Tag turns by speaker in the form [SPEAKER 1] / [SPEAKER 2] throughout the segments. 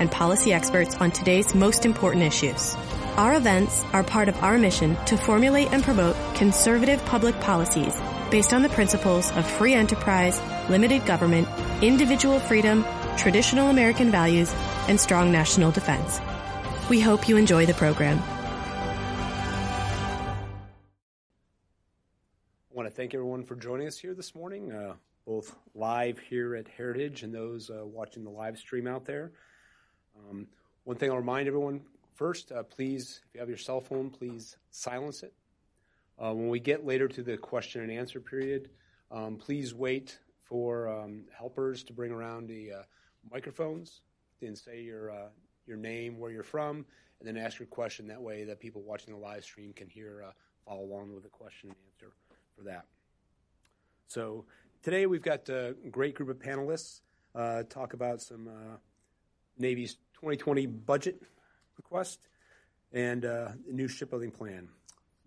[SPEAKER 1] and policy experts on today's most important issues. Our events are part of our mission to formulate and promote conservative public policies based on the principles of free enterprise, limited government, individual freedom, traditional American values, and strong national defense. We hope you enjoy the program.
[SPEAKER 2] I want to thank everyone for joining us here this morning, uh, both live here at Heritage and those uh, watching the live stream out there. Um, one thing I'll remind everyone first, uh, please, if you have your cell phone, please silence it. Uh, when we get later to the question and answer period, um, please wait for um, helpers to bring around the uh, microphones and say your your name, where you're from, and then ask your question. That way, that people watching the live stream can hear, follow along with the question and answer for that. So today we've got a great group of panelists talk about some Navy's 2020 budget request and uh, the new shipbuilding plan.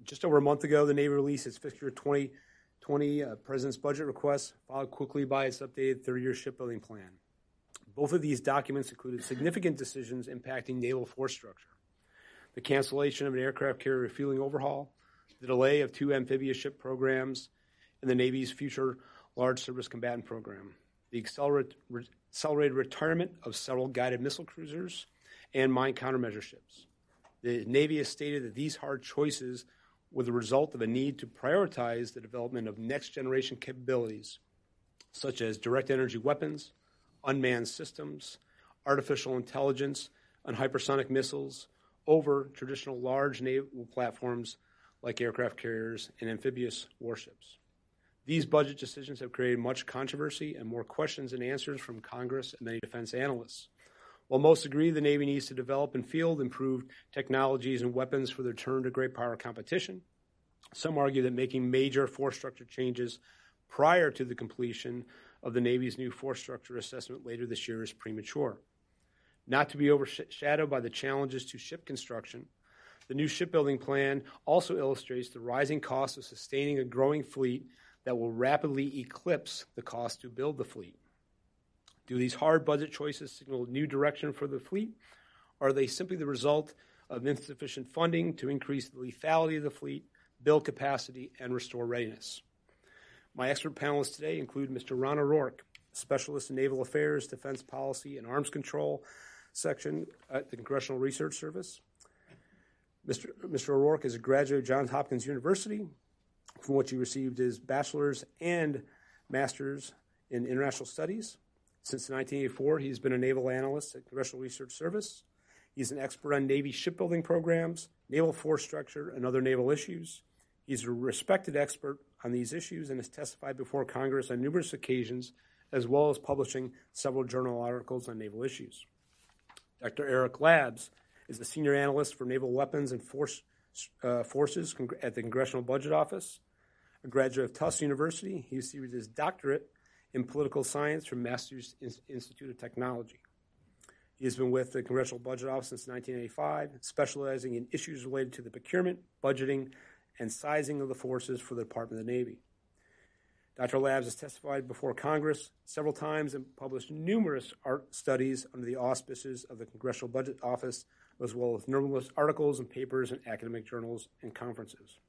[SPEAKER 2] Just over a month ago, the Navy released its fiscal year 2020 uh, President's budget request, followed quickly by its updated 30 year shipbuilding plan. Both of these documents included significant decisions impacting naval force structure the cancellation of an aircraft carrier refueling overhaul, the delay of two amphibious ship programs, and the Navy's future large surface combatant program, the accelerated accelerated retirement of several guided missile cruisers and mine countermeasure ships. The Navy has stated that these hard choices were the result of a need to prioritize the development of next generation capabilities, such as direct energy weapons, unmanned systems, artificial intelligence, and hypersonic missiles over traditional large naval platforms like aircraft carriers and amphibious warships. These budget decisions have created much controversy and more questions than answers from Congress and many defense analysts. While most agree the Navy needs to develop and field improved technologies and weapons for their turn to great power competition, some argue that making major force structure changes prior to the completion of the Navy's new force structure assessment later this year is premature. Not to be overshadowed by the challenges to ship construction, the new shipbuilding plan also illustrates the rising cost of sustaining a growing fleet that will rapidly eclipse the cost to build the fleet. Do these hard budget choices signal a new direction for the fleet? Or are they simply the result of insufficient funding to increase the lethality of the fleet, build capacity, and restore readiness? My expert panelists today include Mr. Ron O'Rourke, specialist in naval affairs, defense policy, and arms control section at the Congressional Research Service. Mr. Mr. O'Rourke is a graduate of Johns Hopkins University, from which he received his bachelor's and master's in international studies. Since 1984, he's been a naval analyst at the Congressional Research Service. He's an expert on Navy shipbuilding programs, naval force structure, and other naval issues. He's a respected expert on these issues and has testified before Congress on numerous occasions, as well as publishing several journal articles on naval issues. Dr. Eric Labs is a senior analyst for naval weapons and force, uh, forces at the Congressional Budget Office. A graduate of Tufts University, he received his doctorate in political science from Massachusetts Institute of Technology. He has been with the Congressional Budget Office since 1985, specializing in issues related to the procurement, budgeting, and sizing of the forces for the Department of the Navy. Dr. Labs has testified before Congress several times and published numerous art studies under the auspices of the Congressional Budget Office, as well as numerous articles and papers in academic journals and conferences.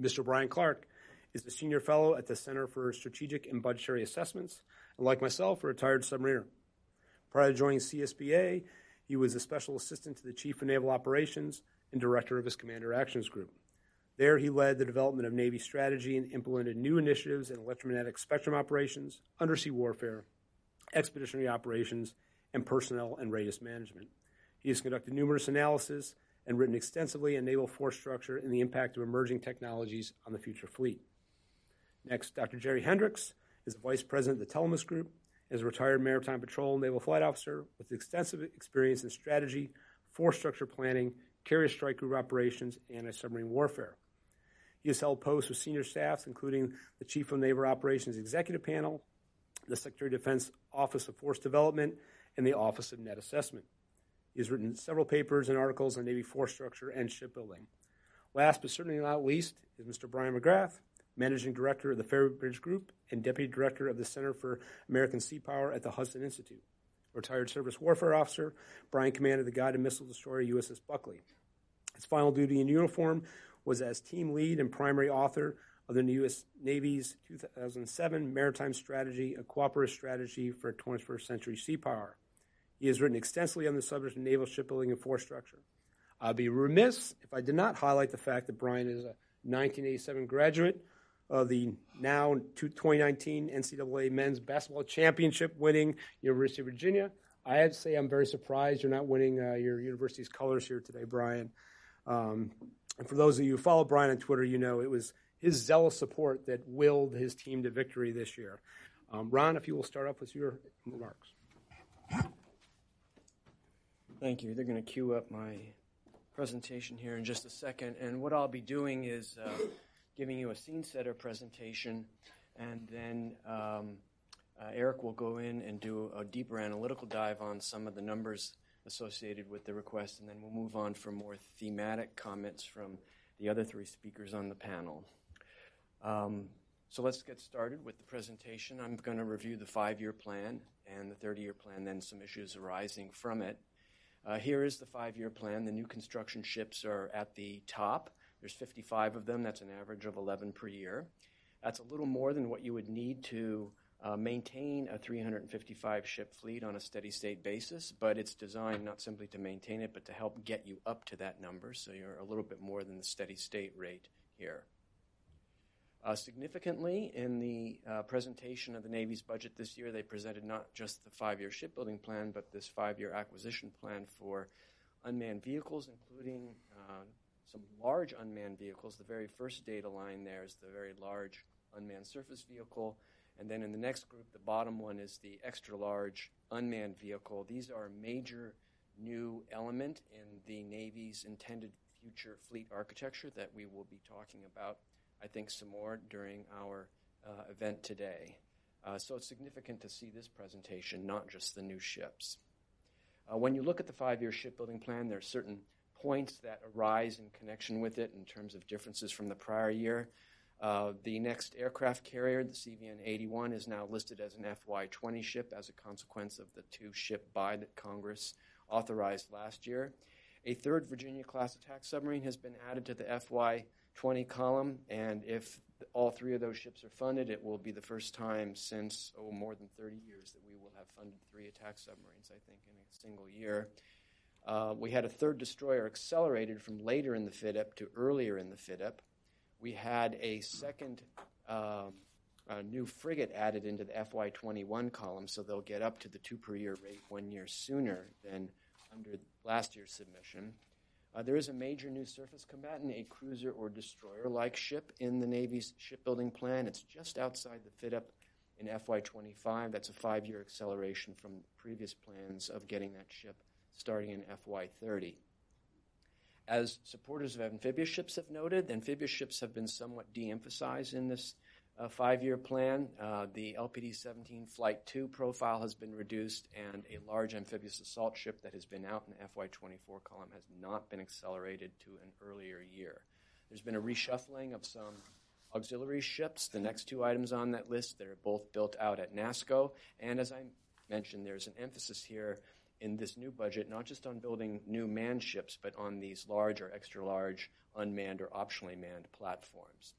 [SPEAKER 2] Mr. Brian Clark is a senior fellow at the Center for Strategic and Budgetary Assessments, and like myself, a retired submariner. Prior to joining CSBA, he was a special assistant to the Chief of Naval Operations and director of his Commander Actions Group. There, he led the development of Navy strategy and implemented new initiatives in electromagnetic spectrum operations, undersea warfare, expeditionary operations, and personnel and readiness management. He has conducted numerous analyses and written extensively on naval force structure and the impact of emerging technologies on the future fleet. Next, Dr. Jerry Hendrix is the Vice President of the Telemus Group is a retired maritime patrol naval flight officer with extensive experience in strategy, force structure planning, carrier strike group operations, and anti-submarine warfare. He has held posts with senior staffs, including the Chief of Naval Operations Executive Panel, the Secretary of Defense Office of Force Development, and the Office of Net Assessment. He has written several papers and articles on Navy force structure and shipbuilding. Last but certainly not least is Mr. Brian McGrath, Managing Director of the Ferry Bridge Group and Deputy Director of the Center for American Sea Power at the Hudson Institute. Retired Surface Warfare Officer, Brian commanded the guided missile destroyer USS Bulkeley. His final duty in uniform was as team lead and primary author of the U.S. Navy's 2007 Maritime Strategy, a cooperative strategy for 21st century sea power. He has written extensively on the subject of naval shipbuilding and force structure. I'd be remiss if I did not highlight the fact that Brian is a 1987 graduate of the now 2019 NCAA Men's Basketball Championship winning University of Virginia. I have to say I'm very surprised you're not winning uh, your university's colors here today, Brian. Um, and for those of you who follow Brian on Twitter, you know it was his zealous support that willed his team to victory this year. Um, Ron, if you will start off with your remarks.
[SPEAKER 3] Thank you. They're going to queue up my presentation here in just a second. And what I'll be doing is uh, giving you a scene setter presentation, and then um, uh, Eric will go in and do a deeper analytical dive on some of the numbers associated with the request, and then we'll move on for more thematic comments from the other three speakers on the panel. Um, so let's get started with the presentation. I'm going to review the five year plan and the 30 year plan, then some issues arising from it. Uh, here is the five year plan. The new construction ships are at the top. There's 55 of them. That's an average of 11 per year. That's a little more than what you would need to uh, maintain a 355 ship fleet on a steady state basis, but it's designed not simply to maintain it, but to help get you up to that number. So you're a little bit more than the steady state rate here. Uh, significantly, in the uh, presentation of the Navy's budget this year, they presented not just the five year shipbuilding plan, but this five year acquisition plan for unmanned vehicles, including uh, some large unmanned vehicles. The very first data line there is the very large unmanned surface vehicle. And then in the next group, the bottom one is the extra large unmanned vehicle. These are a major new element in the Navy's intended future fleet architecture that we will be talking about I think, some more during our uh, event today. Uh, so it's significant to see this presentation, not just the new ships. Uh, when you look at the five year shipbuilding plan, there are certain points that arise in connection with it in terms of differences from the prior year. Uh, the next aircraft carrier, the CVN 81, is now listed as an FY 20 ship as a consequence of the two ship buy that Congress authorized last year. A third Virginia class attack submarine has been added to the FY 20 column, and if all three of those ships are funded, it will be the first time since, oh, more than 30 years that we will have funded three attack submarines, I think, in a single year. Uh, we had a third destroyer accelerated from later in the FYDP to earlier in the FYDP. We had a second um, a new frigate added into the FY21 column, so they'll get up to the two per year rate one year sooner than under last year's submission. Uh, there is a major new surface combatant, a cruiser or destroyer like ship in the Navy's shipbuilding plan. It's just outside the FYDP in FY25. That's a five year acceleration from previous plans of getting that ship starting in FY30. As supporters of amphibious ships have noted, amphibious ships have been somewhat de emphasized in this uh, five year plan. Uh, the LPD 17 Flight 2 profile has been reduced, and a large amphibious assault ship that has been out in the FY 24 column has not been accelerated to an earlier year. There's been a reshuffling of some auxiliary ships. The next two items on that list, they're both built out at NASSCO. And as I mentioned, there's an emphasis here in this new budget, not just on building new manned ships, but on these large or extra large unmanned or optionally manned platforms.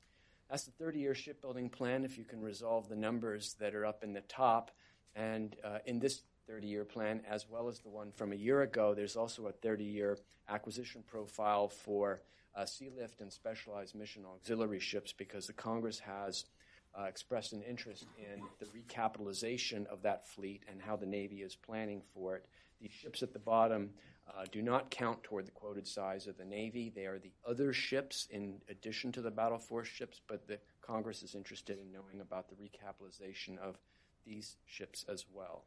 [SPEAKER 3] That's the 30 year shipbuilding plan. If you can resolve the numbers that are up in the top, and uh, in this 30 year plan, as well as the one from a year ago, there's also a 30 year acquisition profile for uh, sea lift and specialized mission auxiliary ships because the Congress has uh, expressed an interest in the recapitalization of that fleet and how the Navy is planning for it. These ships at the bottom uh, do not count toward the quoted size of the Navy. They are the other ships in addition to the battle force ships, but the Congress is interested in knowing about the recapitalization of these ships as well.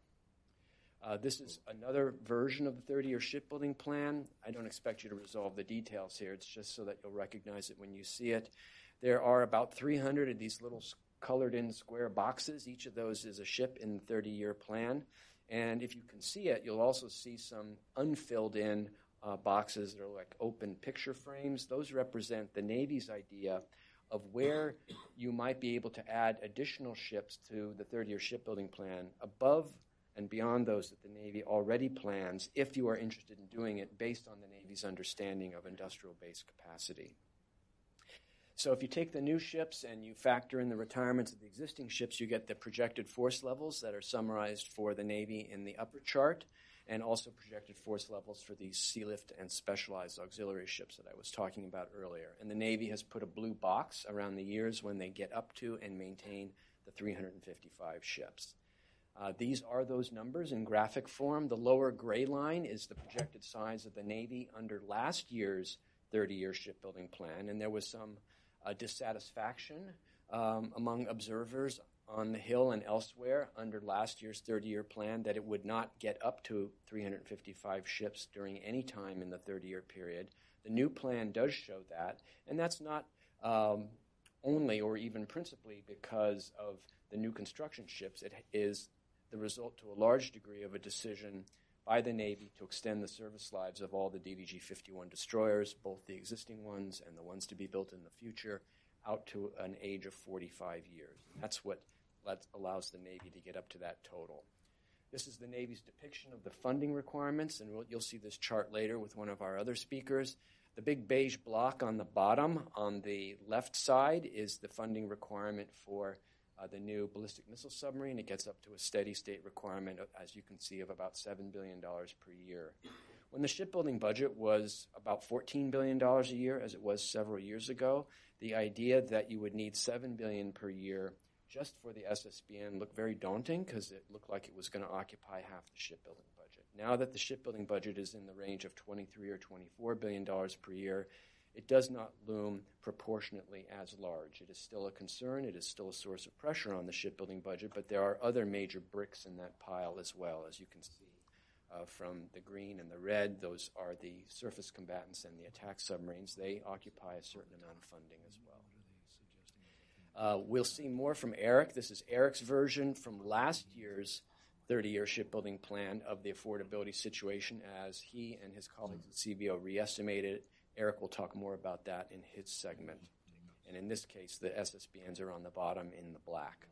[SPEAKER 3] Uh, this is another version of the 30 year shipbuilding plan. I don't expect you to resolve the details here. It's just so that you'll recognize it when you see it. There are about 300 of these little colored in square boxes. Each of those is a ship in the 30 year plan. And if you can see it, you'll also see some unfilled in uh, boxes that are like open picture frames. Those represent the Navy's idea of where you might be able to add additional ships to the 30 year shipbuilding plan above and beyond those that the Navy already plans if you are interested in doing it based on the Navy's understanding of industrial base capacity. So if you take the new ships and you factor in the retirements of the existing ships, you get the projected force levels that are summarized for the Navy in the upper chart, and also projected force levels for these sealift and specialized auxiliary ships that I was talking about earlier. And the Navy has put a blue box around the years when they get up to and maintain the 355 ships. Uh, these are those numbers in graphic form. The lower gray line is the projected size of the Navy under last year's 30 year shipbuilding plan, and there was some dissatisfaction um, among observers on the Hill and elsewhere under last year's 30 year plan that it would not get up to 355 ships during any time in the 30 year period. The new plan does show that, and that's not um, only or even principally because of the new construction ships. It is the result to a large degree of a decision by the Navy to extend the service lives of all the DDG 51 destroyers, both the existing ones and the ones to be built in the future, out to an age of 45 years. That's what allows the Navy to get up to that total. This is the Navy's depiction of the funding requirements, and we'll, you'll see this chart later with one of our other speakers. The big beige block on the bottom on the left side is the funding requirement for uh, the new ballistic missile submarine. It gets up to a steady state requirement, as you can see, of about $7 billion per year. When the shipbuilding budget was about $14 billion a year, as it was several years ago, the idea that you would need 7 billion per year just for the SSBN looked very daunting because it looked like it was going to occupy half the shipbuilding budget. Now that the shipbuilding budget is in the range of 23 or 24 billion dollars per year, it does not loom proportionately as large. It is still a concern, it is still a source of pressure on the shipbuilding budget, but there are other major bricks in that pile as well, as you can see. Uh, from the green and the red, those are the surface combatants and the attack submarines. They occupy a certain amount of funding as well. Uh, we'll see more from Eric. This is Eric's version from last year's 30 year shipbuilding plan of the affordability situation as he and his colleagues at CBO re estimated Eric will talk more about that in his segment. And in this case, the SSBNs are on the bottom in the black.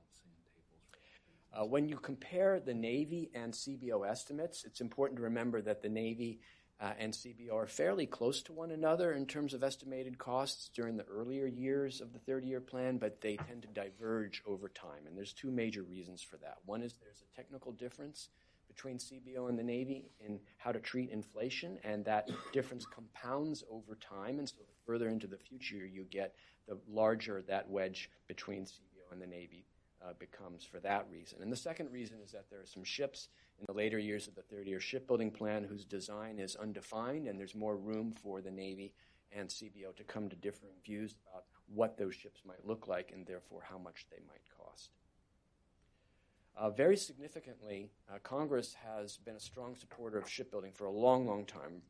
[SPEAKER 3] Uh, when you compare the Navy and CBO estimates, it's important to remember that the Navy uh, and CBO are fairly close to one another in terms of estimated costs during the earlier years of the 30 year plan, but they tend to diverge over time. And there's two major reasons for that. One is there's a technical difference between CBO and the Navy in how to treat inflation, and that difference compounds over time. And so, the further into the future you get, the larger that wedge between CBO and the Navy uh, becomes for that reason. And the second reason is that there are some ships in the later years of the 30 year shipbuilding plan whose design is undefined, and there's more room for the Navy and CBO to come to differing views about what those ships might look like and therefore how much they might cost. Uh, very significantly, uh, Congress has been a strong supporter of shipbuilding for a long, long time,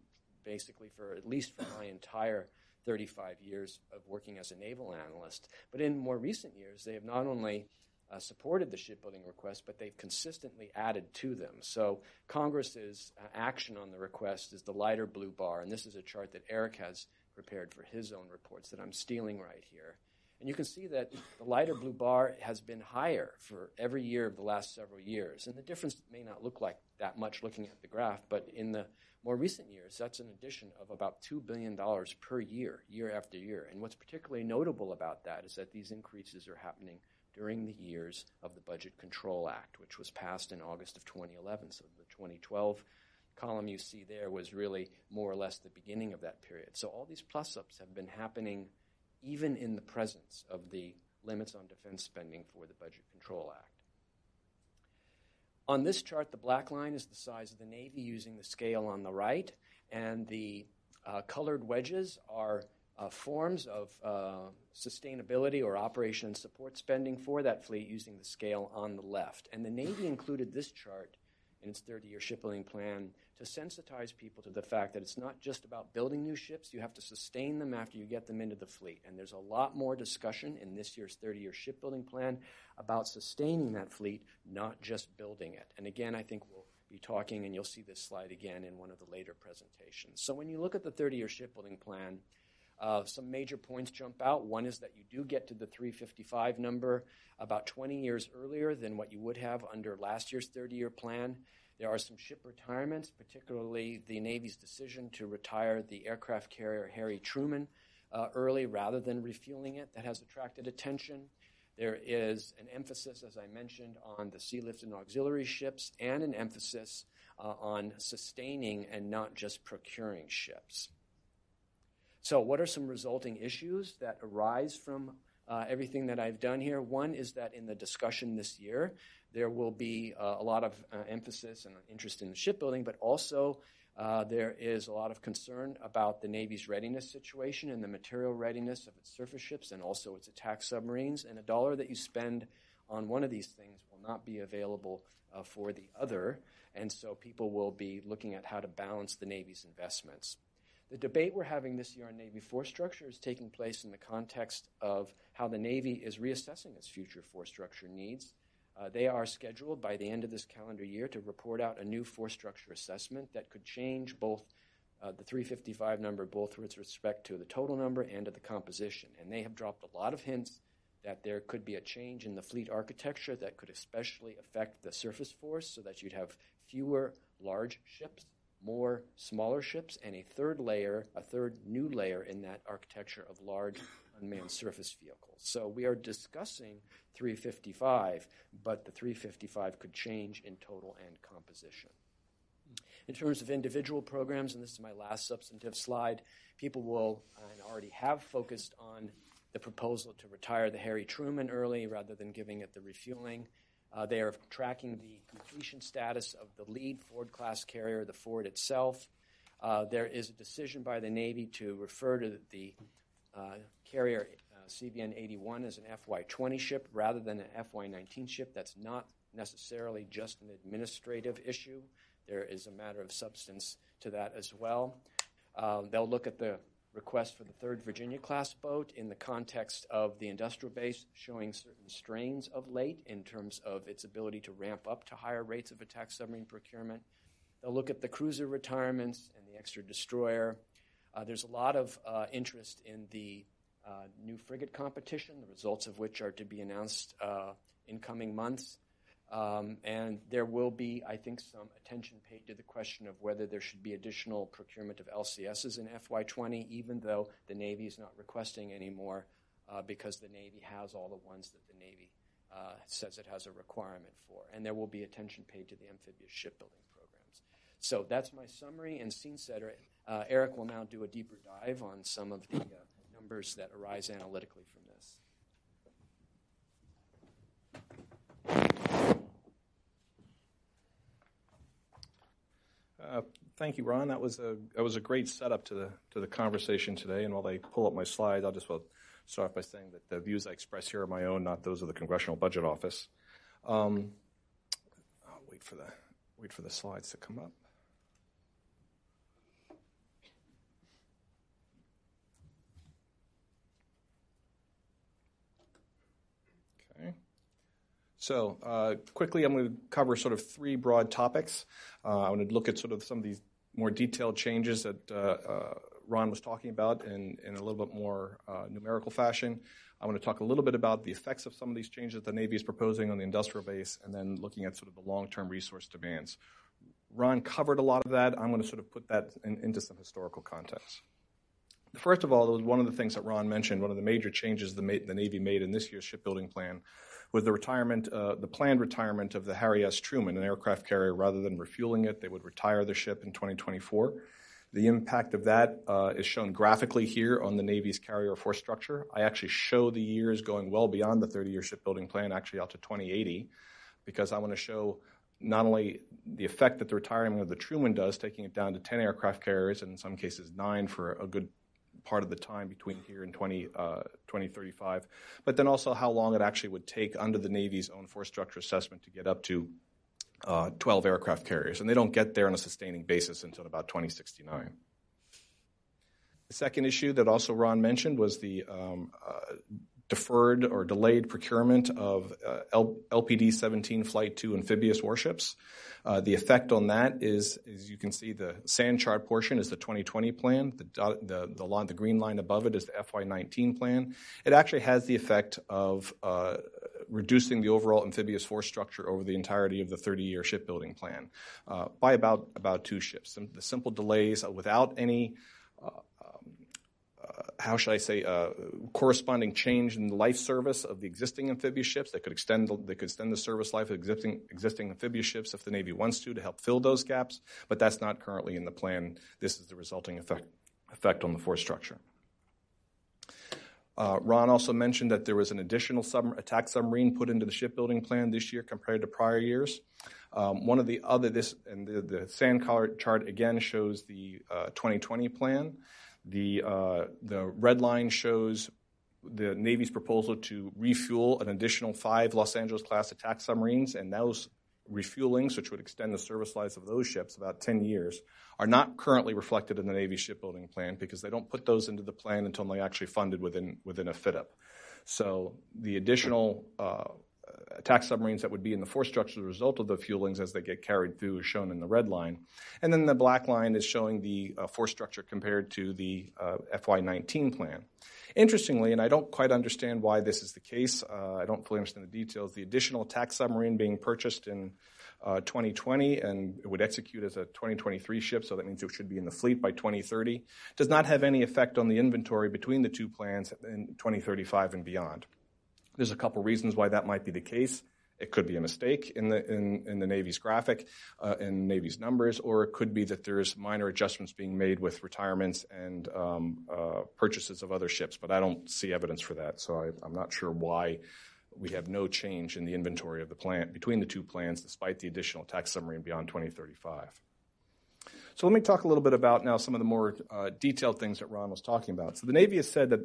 [SPEAKER 3] basically for at least for my entire 35 years of working as a naval analyst. But in more recent years, they have not only uh, supported the shipbuilding request, but they've consistently added to them. So Congress's uh, action on the request is the lighter blue bar, and this is a chart that Eric has prepared for his own reports that I'm stealing right here. And you can see that the lighter blue bar has been higher for every year of the last several years. And the difference may not look like that much looking at the graph, but in the more recent years, that's an addition of about $2 billion per year, year after year. And what's particularly notable about that is that these increases are happening during the years of the Budget Control Act, which was passed in August of 2011. So the 2012 column you see there was really more or less the beginning of that period. So all these plus ups have been happening even in the presence of the limits on defense spending for the Budget Control Act. On this chart, the black line is the size of the Navy using the scale on the right, and the uh, colored wedges are uh, forms of uh, sustainability or operation and support spending for that fleet using the scale on the left. And the Navy included this chart in its 30 year shipbuilding plan to sensitize people to the fact that it's not just about building new ships, you have to sustain them after you get them into the fleet. And there's a lot more discussion in this year's 30 year shipbuilding plan about sustaining that fleet, not just building it. And again, I think we'll be talking, and you'll see this slide again in one of the later presentations. So when you look at the 30 year shipbuilding plan, uh, some major points jump out. One is that you do get to the 355 number about 20 years earlier than what you would have under last year's 30 year plan. There are some ship retirements, particularly the Navy's decision to retire the aircraft carrier Harry Truman uh, early rather than refueling it, that has attracted attention. There is an emphasis, as I mentioned, on the sea lift and auxiliary ships, and an emphasis uh, on sustaining and not just procuring ships. So, what are some resulting issues that arise from uh, everything that I've done here? One is that in the discussion this year, there will be uh, a lot of uh, emphasis and interest in shipbuilding, but also uh, there is a lot of concern about the Navy's readiness situation and the material readiness of its surface ships and also its attack submarines. And a dollar that you spend on one of these things will not be available uh, for the other. And so people will be looking at how to balance the Navy's investments. The debate we're having this year on Navy force structure is taking place in the context of how the Navy is reassessing its future force structure needs. Uh, they are scheduled by the end of this calendar year to report out a new force structure assessment that could change both uh, the 355 number, both with respect to the total number and to the composition. And they have dropped a lot of hints that there could be a change in the fleet architecture that could especially affect the surface force so that you'd have fewer large ships more smaller ships, and a third layer, a third new layer in that architecture of large unmanned surface vehicles. So we are discussing 355, but the 355 could change in total and composition. In terms of individual programs, and this is my last substantive slide, people will and already have focused on the proposal to retire the Harry Truman early rather than giving it the refueling. Uh, they are tracking the completion status of the lead Ford class carrier, the Ford itself. Uh, there is a decision by the Navy to refer to the uh, carrier uh, CVN 81 as an FY 20 ship rather than an FY 19 ship. That's not necessarily just an administrative issue. There is a matter of substance to that as well. Uh, they'll look at the request for the third Virginia class boat in the context of the industrial base showing certain strains of late in terms of its ability to ramp up to higher rates of attack submarine procurement. They'll look at the cruiser retirements and the extra destroyer. Uh, there's a lot of uh, interest in the uh, new frigate competition, the results of which are to be announced uh, in coming months. Um, and there will be, I think, some attention paid to the question of whether there should be additional procurement of LCSs in FY20, even though the Navy is not requesting anymore uh, because the Navy has all the ones that the Navy uh, says it has a requirement for. And there will be attention paid to the amphibious shipbuilding programs. So that's my summary and scene setter. Uh, Eric will now do a deeper dive on some of the uh, numbers that arise analytically from
[SPEAKER 4] Uh, thank you, Ron. That was a that was a great setup to the to the conversation today. And while I pull up my slides, I'll just well start off by saying that the views I express here are my own, not those of the Congressional Budget Office. Um, wait for the wait for the slides to come up. So uh, quickly, I'm going to cover sort of three broad topics. Uh, I want to look at sort of some of these more detailed changes that uh, uh Ron was talking about in, in a little bit more uh, numerical fashion. I want to talk a little bit about the effects of some of these changes that the Navy is proposing on the industrial base, and then looking at sort of the long-term resource demands. Ron covered a lot of that. I'm going to sort of put that in, into some historical context. First of all, one of the things that Ron mentioned, one of the major changes the, the Navy made in this year's shipbuilding plan with the retirement, uh, the planned retirement of the Harry S. Truman, an aircraft carrier, rather than refueling it, they would retire the ship in 2024. The impact of that uh, is shown graphically here on the Navy's carrier force structure. I actually show the years going well beyond the 30 year shipbuilding plan, actually out to 2080, because I want to show not only the effect that the retirement of the Truman does, taking it down to 10 aircraft carriers, and in some cases nine for a good part of the time between here and 20, uh, 2035, but then also how long it actually would take under the Navy's own force structure assessment to get up to uh, 12 aircraft carriers. And they don't get there on a sustaining basis until about 2069. The second issue that also Ron mentioned was the um, uh, deferred or delayed procurement of uh, LPD 17 Flight 2 amphibious warships. Uh, the effect on that is, as you can see, the sand chart portion is the 2020 plan. The, the, the, line, the green line above it is the FY19 plan. It actually has the effect of uh, reducing the overall amphibious force structure over the entirety of the 30-year shipbuilding plan uh, by about, about two ships. The simple delays without any uh, how should I say, uh, corresponding change in the life service of the existing amphibious ships. They could extend the, could extend the service life of existing existing amphibious ships if the Navy wants to to help fill those gaps, but that's not currently in the plan. This is the resulting effect effect on the force structure. Uh, Ron also mentioned that there was an additional sub- attack submarine put into the shipbuilding plan this year compared to prior years. Um, one of the other this and the, the sand chart again shows the uh, 2020 plan. The, uh, the red line shows the Navy's proposal to refuel an additional five Los Angeles class attack submarines, and those refuelings, which would extend the service lives of those ships about 10 years, are not currently reflected in the Navy shipbuilding plan because they don't put those into the plan until they're actually funded within, within a FYDP. So the additional uh, attack submarines that would be in the force structure as a result of the fuelings as they get carried through is shown in the red line. And then the black line is showing the uh, force structure compared to the uh, FY19 plan. Interestingly, and I don't quite understand why this is the case, uh, I don't fully understand the details, the additional attack submarine being purchased in uh, 2020 and it would execute as a 2023 ship, so that means it should be in the fleet by 2030, does not have any effect on the inventory between the two plans in 2035 and beyond. There's a couple reasons why that might be the case. It could be a mistake in the in, in the Navy's graphic, uh, in Navy's numbers, or it could be that there's minor adjustments being made with retirements and um, uh, purchases of other ships. But I don't see evidence for that, so I, I'm not sure why we have no change in the inventory of the plant between the two plans, despite the additional attack submarine beyond 2035. So let me talk a little bit about now some of the more uh, detailed things that Ron was talking about. So the Navy has said that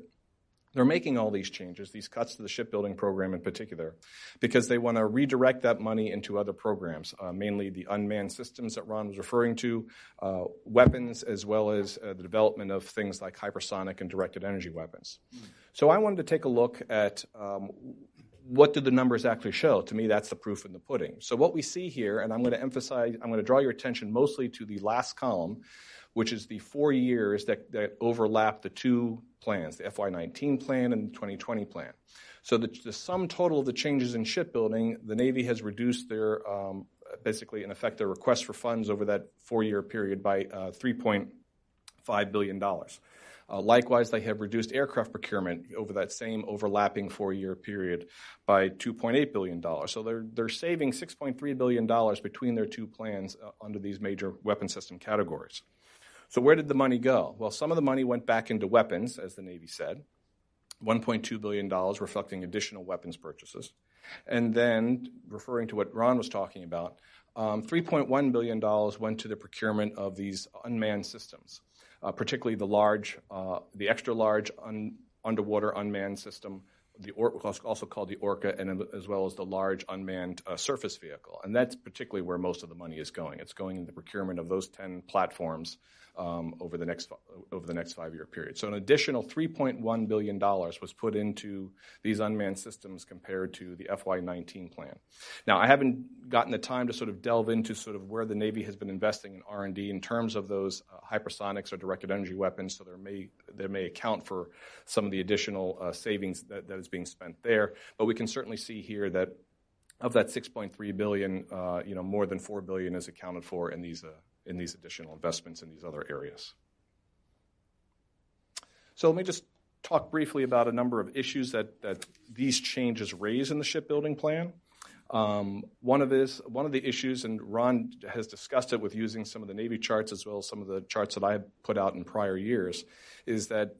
[SPEAKER 4] they're making all these changes, these cuts to the shipbuilding program in particular, because they want to redirect that money into other programs, uh, mainly the unmanned systems that Ron was referring to, uh, weapons, as well as uh, the development of things like hypersonic and directed energy weapons. So I wanted to take a look at um, what do the numbers actually show? To me, that's the proof in the pudding. So what we see here, and I'm going to emphasize, I'm going to draw your attention mostly to the last column, which is the four years that, that overlap the two plans, the FY19 plan and the 2020 plan. So the, the sum total of the changes in shipbuilding, the Navy has reduced their, um, basically, in effect, their request for funds over that four-year period by uh, $3.5 billion. Uh, likewise, they have reduced aircraft procurement over that same overlapping four-year period by $2.8 billion. So they're, they're saving $6.3 billion between their two plans uh, under these major weapon system categories. So where did the money go? Well, some of the money went back into weapons, as the Navy said, $1.2 billion reflecting additional weapons purchases. And then, referring to what Ron was talking about, um, $3.1 billion went to the procurement of these unmanned systems, uh, particularly the large, uh, the extra large un- underwater unmanned system, the or- also called the Orca, and as well as the large unmanned uh, surface vehicle. And that's particularly where most of the money is going. It's going in the procurement of those 10 platforms over the next over the next five year period. So an additional 3.1 billion dollars was put into these unmanned systems compared to the FY19 plan. Now I haven't gotten the time to sort of delve into sort of where the Navy has been investing in R and D in terms of those uh, hypersonics or directed energy weapons. So there may account for some of the additional uh, savings that, is being spent there. But we can certainly see here that of that 6.3 billion, uh, you know, more than 4 billion is accounted for in these in these additional investments in these other areas. So let me just talk briefly about a number of issues that, that these changes raise in the shipbuilding plan. Um, one of this, one of the issues, and Ron has discussed it with using some of the Navy charts as well as some of the charts that I put out in prior years, is that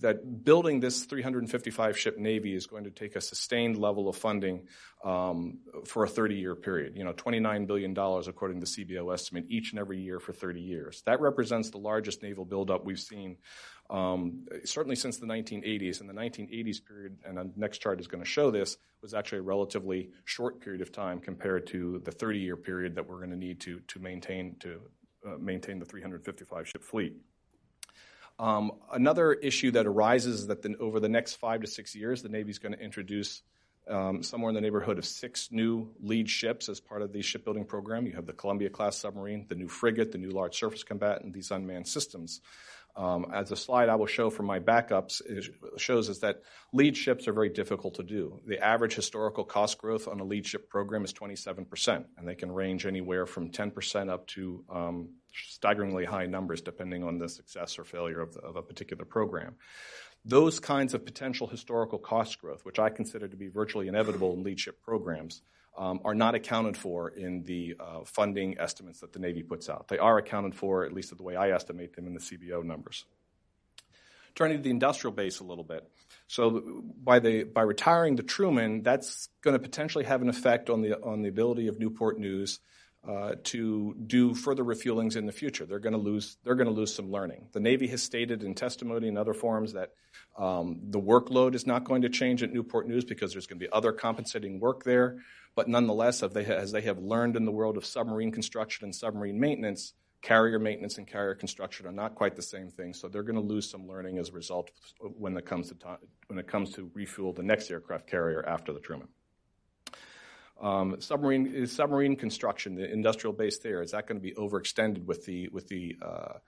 [SPEAKER 4] that building this 355 ship Navy is going to take a sustained level of funding um, for a 30 year period. You know, $29 billion according to the CBO estimate each and every year for 30 years. That represents the largest naval buildup we've seen um, certainly since the 1980s. And the 1980s period, and the next chart is going to show this, was actually a relatively short period of time compared to the 30 year period that we're going to need to, to maintain to uh, maintain the 355 ship fleet. Um, another issue that arises is that the, over the next five to six years, the Navy is going to introduce um, somewhere in the neighborhood of six new lead ships as part of the shipbuilding program. You have the Columbia class submarine, the new frigate, the new large surface combatant, these unmanned systems. Um, as a slide I will show from my backups shows is that lead ships are very difficult to do. The average historical cost growth on a lead ship program is 27%, and they can range anywhere from 10% up to um, staggeringly high numbers depending on the success or failure of, the, of a particular program. Those kinds of potential historical cost growth, which I consider to be virtually inevitable in lead ship programs, um, are not accounted for in the uh, funding estimates that the Navy puts out. They are accounted for, at least the way I estimate them, in the CBO numbers. Turning to the industrial base a little bit. So by, the, by retiring the Truman, that's going to potentially have an effect on the, on the ability of Newport News uh, to do further refuelings in the future. They're going to lose. They're going to lose some learning. The Navy has stated in testimony and other forums that um, the workload is not going to change at Newport News because there's going to be other compensating work there. But nonetheless, they, as they have learned in the world of submarine construction and submarine maintenance, carrier maintenance and carrier construction are not quite the same thing. So they're going to lose some learning as a result when it comes to when it comes to refuel the next aircraft carrier after the Truman. Um, submarine is submarine construction, the industrial base there, is that going to be overextended with the with the uh,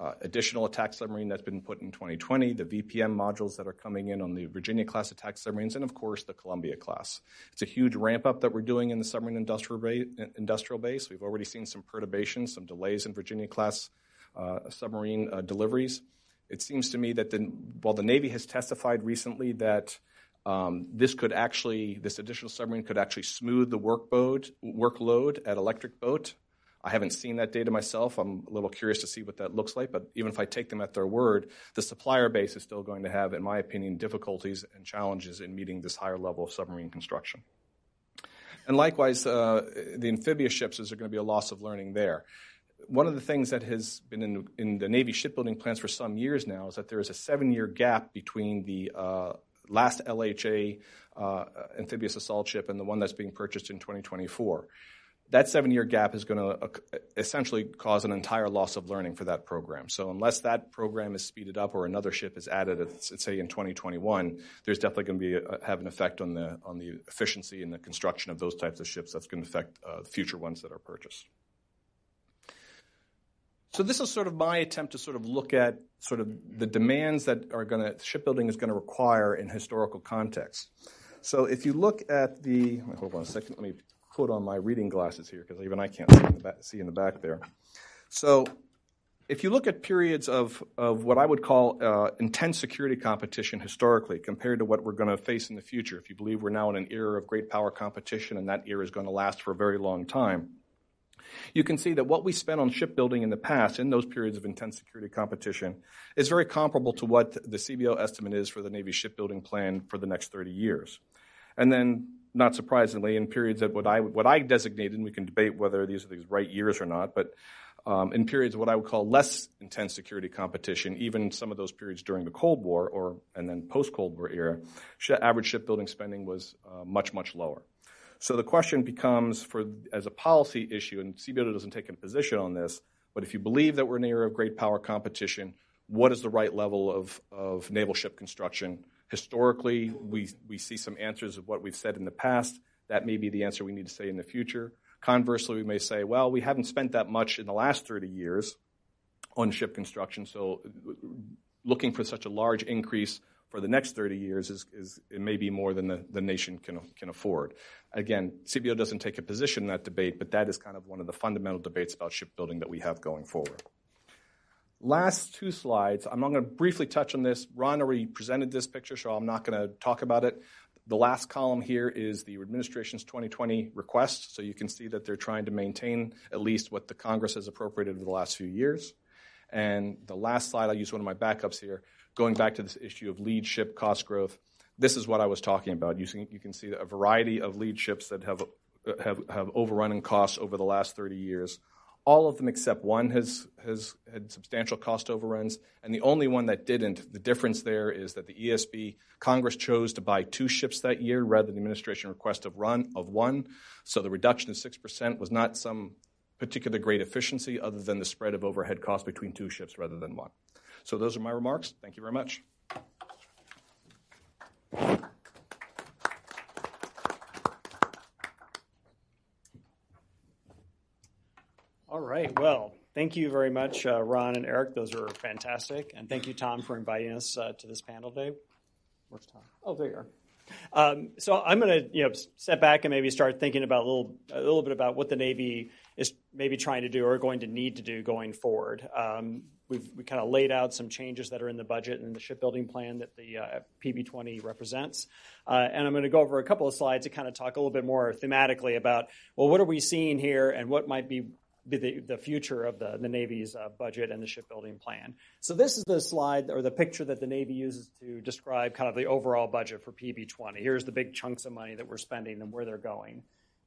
[SPEAKER 4] uh, additional attack submarine that's been put in 2020, the VPM modules that are coming in on the Virginia class attack submarines, and of course the Columbia class. It's a huge ramp up that we're doing in the submarine industrial, ba- industrial base. We've already seen some perturbations, some delays in Virginia class uh, submarine uh, deliveries. It seems to me that the, while the Navy has testified recently that um, this could actually, this additional submarine could actually smooth the workload, workload at Electric Boat I haven't seen that data myself. I'm a little curious to see what that looks like. But even if I take them at their word, the supplier base is still going to have, in my opinion, difficulties and challenges in meeting this higher level of submarine construction. And likewise, uh, the amphibious ships, is there going to be a loss of learning there? One of the things that has been in, in the Navy shipbuilding plans for some years now is that there is a seven year gap between the uh, last LHA uh, amphibious assault ship and the one that's being purchased in 2024 that seven year gap is going to uh, essentially cause an entire loss of learning for that program. So, unless that program is speeded up or another ship is added, let's say in 2021, there's definitely going to be a, have an effect on the on the efficiency and the construction of those types of ships. That's going to affect uh, future ones that are purchased. So this is sort of my attempt to sort of look at sort of the demands that are going to shipbuilding is going to require in historical context. So if you look at the hold on a second, let me put on my reading glasses here because even I can't see in, back, see in, the back, there. So, if you look at periods of, of what I would call uh, intense security competition historically compared to what we're going to face in the future, if you believe we're now in an era of great power competition and that era is going to last for a very long time, you can see that what we spent on shipbuilding in the past, in those periods of intense security competition, is very comparable to what the CBO estimate is for the Navy shipbuilding plan for the next 30 years. And then not surprisingly, in periods that what I what I designated, and we can debate whether these are these right years or not, but um, in periods of what I would call less intense security competition, even some of those periods during the Cold War or and then post Cold War era, average shipbuilding spending was uh, much much lower. So the question becomes, for as a policy issue, and CBO doesn't take a position on this, but if you believe that we're in an era of great power competition, what is the right level of, of naval ship construction? Historically, we, we see some answers of what we've said in the past. That may be the answer we need to say in the future. Conversely, we may say, well, we haven't spent that much in the last 30 years on ship construction, so looking for such a large increase for the next 30 years is, is it may be more than the, the nation can, can afford. Again, CBO doesn't take a position in that debate, but that is kind of one of the fundamental debates about shipbuilding that we have going forward. Last two slides, I'm not going to briefly touch on this. Ron already presented this picture, so I'm not going to talk about it. The last column here is the administration's 2020 request, so you can see that they're trying to maintain at least what the Congress has appropriated over the last few years. And the last slide, I'll use one of my backups here, going back to this issue of lead ship cost growth, this is what I was talking about. You, see, you can see a variety of lead ships that have, have, have overrunning costs over the last 30 years. All of them except one has, has had substantial cost overruns, and the only one that didn't, the difference there is that the ESB, Congress chose to buy two ships that year rather than the administration request of, run, of one. So the reduction of 6% was not some particular great efficiency other than the spread of overhead costs between two ships rather than one. So those are my remarks. Thank you very much.
[SPEAKER 5] All right. Well, thank you very much, uh, Ron and Eric. Those are fantastic. And thank you, Tom, for inviting us uh, to this panel today. Where's Tom? Oh, there you are. Um, so I'm going to you know step back and maybe start thinking about a little a little bit about what the Navy is maybe trying to do or going to need to do going forward. Um, we've we kind of laid out some changes that are in the budget and the shipbuilding plan that the uh, PB20 represents, uh, and I'm going to go over a couple of slides to kind of talk a little bit more thematically about well, what are we seeing here and what might be be the, the future of the, the Navy's uh, budget and the shipbuilding plan. So this is the slide or the picture that the Navy uses to describe kind of the overall budget for PB20. Here's the big chunks of money that we're spending and where they're going.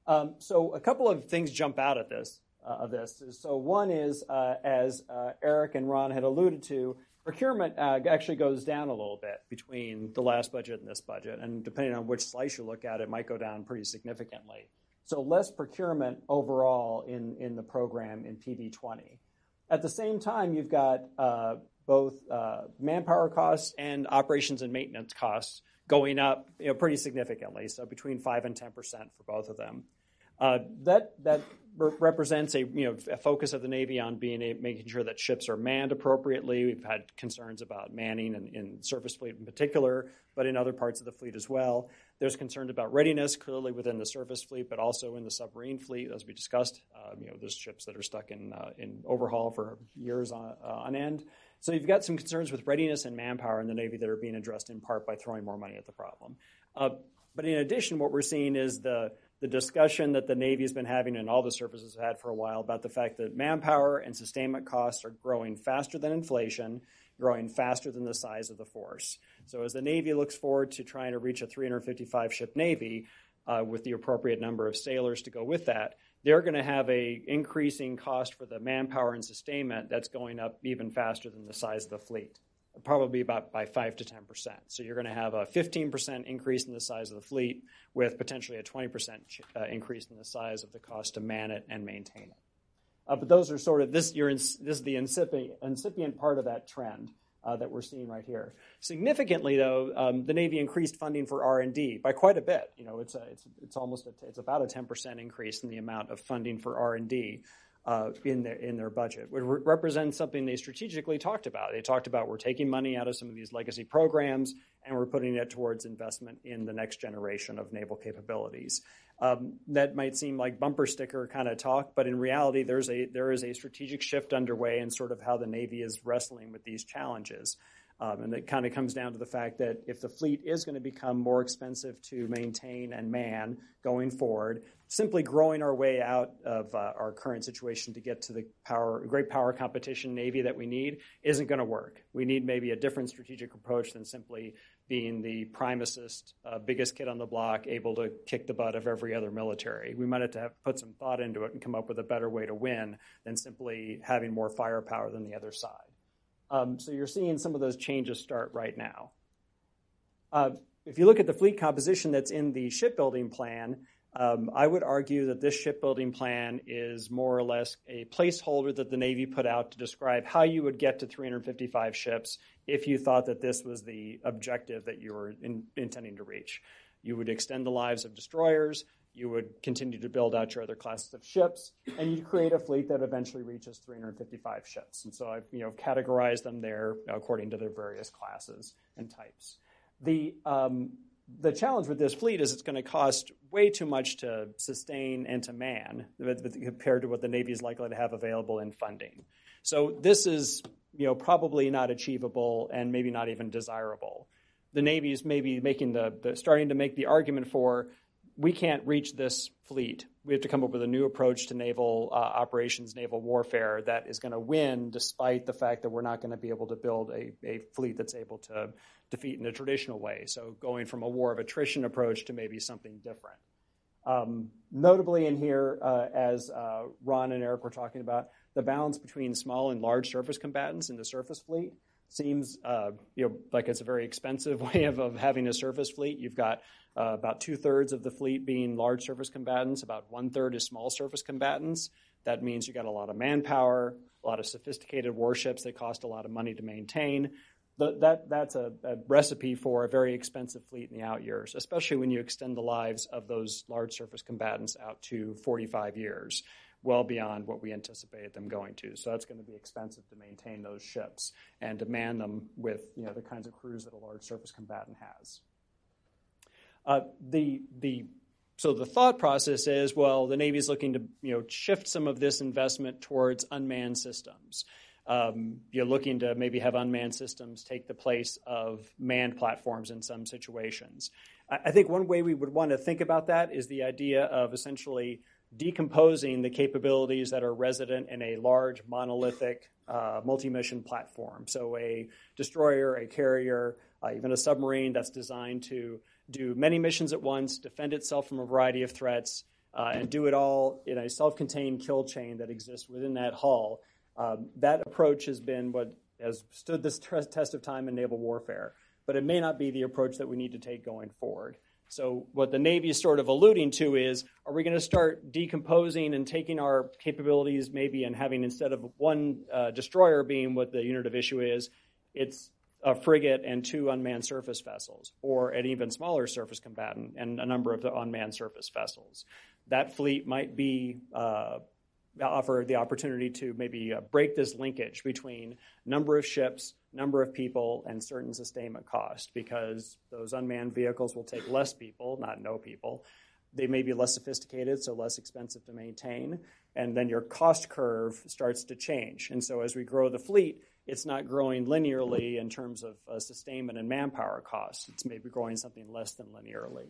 [SPEAKER 5] Um, so a couple of things jump out at this. Uh, of this. So one is, uh, as uh, Eric and Ron had alluded to, procurement actually goes down a little bit between the last budget and this budget, and depending on which slice you look at, it might go down pretty significantly. So less procurement overall in, the program in PB20. At the same time, you've got both manpower costs and operations and maintenance costs going up you know, pretty significantly, so between 5 and 10% for both of them. That represents a you know a focus of the Navy on being a, making sure that ships are manned appropriately. We've had concerns about manning in, in surface fleet in particular, but in other parts of the fleet as well. There's concerns about readiness, clearly within the surface fleet, but also in the submarine fleet, as we discussed. Um, you know, there's ships that are stuck in uh, in overhaul for years on, uh, on end. So you've got some concerns with readiness and manpower in the Navy that are being addressed in part by throwing more money at the problem. Uh, but in addition, what we're seeing is the the discussion that the Navy has been having and all the services have had for a while about the fact that manpower and sustainment costs are growing faster than inflation, growing faster than the size of the force. So as the Navy looks forward to trying to reach a 355 ship Navy uh, with the appropriate number of sailors to go with that, they're going to have a increasing cost for the manpower and sustainment that's going up even faster than the size of the fleet probably about by 5 to 10%. So you're going to have a 15% increase in the size of the fleet with potentially a 20% uh, increase in the size of the cost to man it and maintain it. Uh, but those are sort of this. In, this is the incipient, incipient part of that trend uh, that we're seeing right here. Significantly, though, um, the Navy increased funding for R and D by quite a bit. You know, it's a, it's it's almost a, it's about a 10% increase in the amount of funding for R and D uh, in their in their budget. It re- represents something they strategically talked about. They talked about we're taking money out of some of these legacy programs and we're putting it towards investment in the next generation of naval capabilities. Um, that might seem like bumper sticker kind of talk, but in reality, there's a there is a strategic shift underway in sort of how the Navy is wrestling with these challenges. Um, and it kind of comes down to the fact that if the fleet is going to become more expensive to maintain and man going forward, simply growing our way out of uh, our current situation to get to the power, great power competition Navy that we need isn't going to work. We need maybe a different strategic approach than simply being the primacist, uh, biggest kid on the block, able to kick the butt of every other military. We might have to have put some thought into it and come up with a better way to win than simply having more firepower than the other side. Um, so you're seeing some of those changes start right now. Uh, if you look at the fleet composition that's in the shipbuilding plan, um, I would argue that this shipbuilding plan is more or less a placeholder that the Navy put out to describe how you would get to 355 ships if you thought that this was the objective that you were in, intending to reach. You would extend the lives of destroyers, you would continue to build out your other classes of ships, and you'd create a fleet that eventually reaches 355 ships. And so I've you know categorized them there according to their various classes and types. The um, the challenge with this fleet is it's going to cost way too much to sustain and to man compared to what the Navy is likely to have available in funding. So this is you know probably not achievable and maybe not even desirable. The Navy is maybe making the, the starting to make the argument for we can't reach this fleet. We have to come up with a new approach to naval uh, operations, naval warfare that is going to win despite the fact that we're not going to be able to build a, a fleet that's able to defeat in a traditional way. So going from a war of attrition approach to maybe something different. Um, notably in here, uh, as uh, Ron and Eric were talking about, the balance between small and large surface combatants in the surface fleet seems uh, you know like it's a very expensive way of, of having a surface fleet. You've got uh, about two thirds of the fleet being large surface combatants, about one third is small surface combatants. That means you got a lot of manpower, a lot of sophisticated warships that cost a lot of money to maintain. The, that, that's a, a, recipe for a very expensive fleet in the out years, especially when you extend the lives of those large surface combatants out to 45 years, well beyond what we anticipated them going to. So that's going to be expensive to maintain those ships and to man them with you know, the kinds of crews that a large surface combatant has. Uh, the the so the thought process is well the Navy is looking to you know shift some of this investment towards unmanned systems. Um, you're looking to maybe have unmanned systems take the place of manned platforms in some situations. I, I think one way we would want to think about that is the idea of essentially decomposing the capabilities that are resident in a large monolithic uh, multi-mission platform. So a destroyer, a carrier, uh, even a submarine that's designed to do many missions at once, defend itself from a variety of threats, uh, and do it all in a self contained kill chain that exists within that hull. Um, that approach has been what has stood this test of time in naval warfare, but it may not be the approach that we need to take going forward. So, what the Navy is sort of alluding to is are we going to start decomposing and taking our capabilities maybe and having instead of one uh, destroyer being what the unit of issue is, it's a frigate and two unmanned surface vessels, or an even smaller surface combatant and a number of the unmanned surface vessels. That fleet might be uh, offer the opportunity to maybe uh, break this linkage between number of ships, number of people, and certain sustainment cost, because those unmanned vehicles will take less people, not no people. They may be less sophisticated, so less expensive to maintain, and then your cost curve starts to change. And so as we grow the fleet, it's not growing linearly in terms of uh, sustainment and manpower costs. It's maybe growing something less than linearly.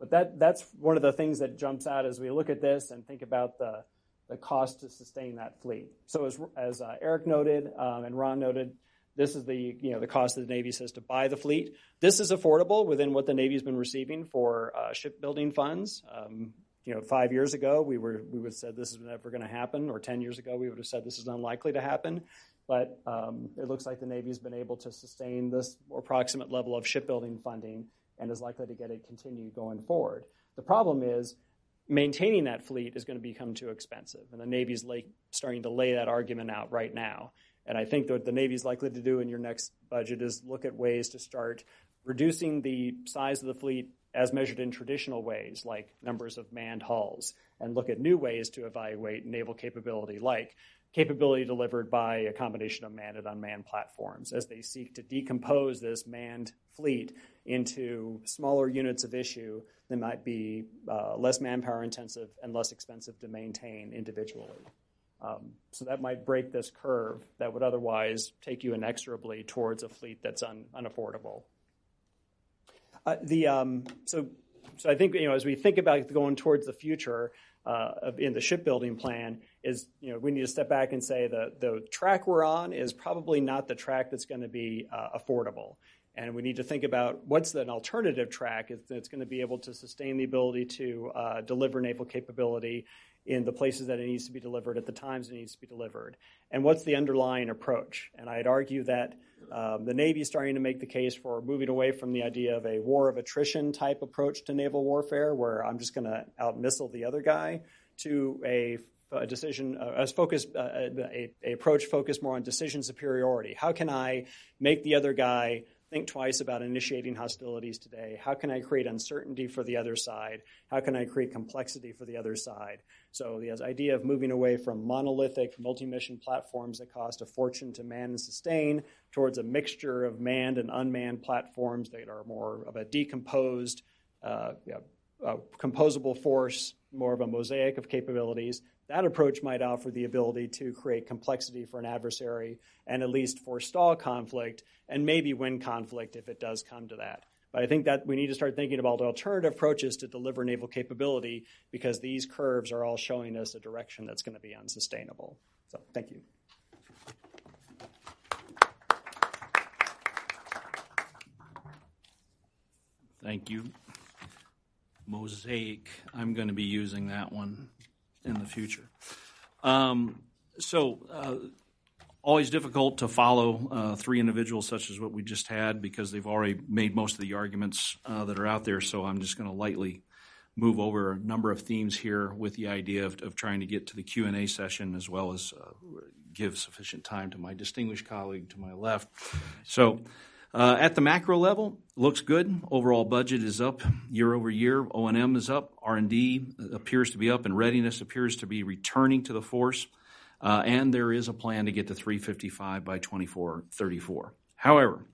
[SPEAKER 5] But that, that's one of the things that jumps out as we look at this and think about the, the cost to sustain that fleet. So as, as uh, Eric noted um, and Ron noted, this is the you know the cost that the Navy says to buy the fleet. This is affordable within what the Navy's been receiving for uh, shipbuilding funds. Um, you know, five years ago we were we would have said this is never going to happen, or ten years ago we would have said this is unlikely to happen but um, it looks like the Navy's been able to sustain this approximate level of shipbuilding funding and is likely to get it continued going forward. The problem is maintaining that fleet is going to become too expensive, and the Navy's lay, starting to lay that argument out right now. And I think what the Navy's likely to do in your next budget is look at ways to start reducing the size of the fleet as measured in traditional ways, like numbers of manned hulls, and look at new ways to evaluate naval capability, like capability delivered by a combination of manned and unmanned platforms as they seek to decompose this manned fleet into smaller units of issue that might be uh, less manpower intensive and less expensive to maintain individually. Um, so that might break this curve that would otherwise take you inexorably towards a fleet that's un- unaffordable. Uh, the um, so so I think you know as we think about going towards the future, uh, in the shipbuilding plan is you know we need to step back and say the the track we're on is probably not the track that's going to be uh, affordable. And we need to think about what's an alternative track that's going to be able to sustain the ability to uh, deliver naval capability in the places that it needs to be delivered at the times it needs to be delivered. And what's the underlying approach? And I'd argue that um, the Navy is starting to make the case for moving away from the idea of a war of attrition type approach to naval warfare, where I'm just going to out missile the other guy, to a, a decision uh, focus uh, a, a approach focused more on decision superiority. How can I make the other guy think twice about initiating hostilities today? How can I create uncertainty for the other side? How can I create complexity for the other side? So the idea of moving away from monolithic multi-mission platforms that cost a fortune to man and sustain towards a mixture of manned and unmanned platforms that are more of a decomposed, uh, you know, composable force, more of a mosaic of capabilities. That approach might offer the ability to create complexity for an adversary and at least forestall conflict and maybe win conflict if it does come to that. But I think that we need to start thinking about alternative approaches to deliver naval capability because these curves are all showing us a direction that's going to be unsustainable. So, thank you.
[SPEAKER 6] Thank you. Mosaic, I'm going to be using that one in the future. Um, so, uh, always difficult to follow uh, three individuals such as what we just had because they've already made most of the arguments uh, that are out there. So I'm just going to lightly move over a number of themes here with the idea of, of trying to get to the Q&A session as well as uh, give sufficient time to my distinguished colleague to my left. So uh, at the macro level, looks good. Overall budget is up year over year. O&M is up. R&D appears to be up, and readiness appears to be returning to the force. Uh, and there is a plan to get to 355 by 2434. However,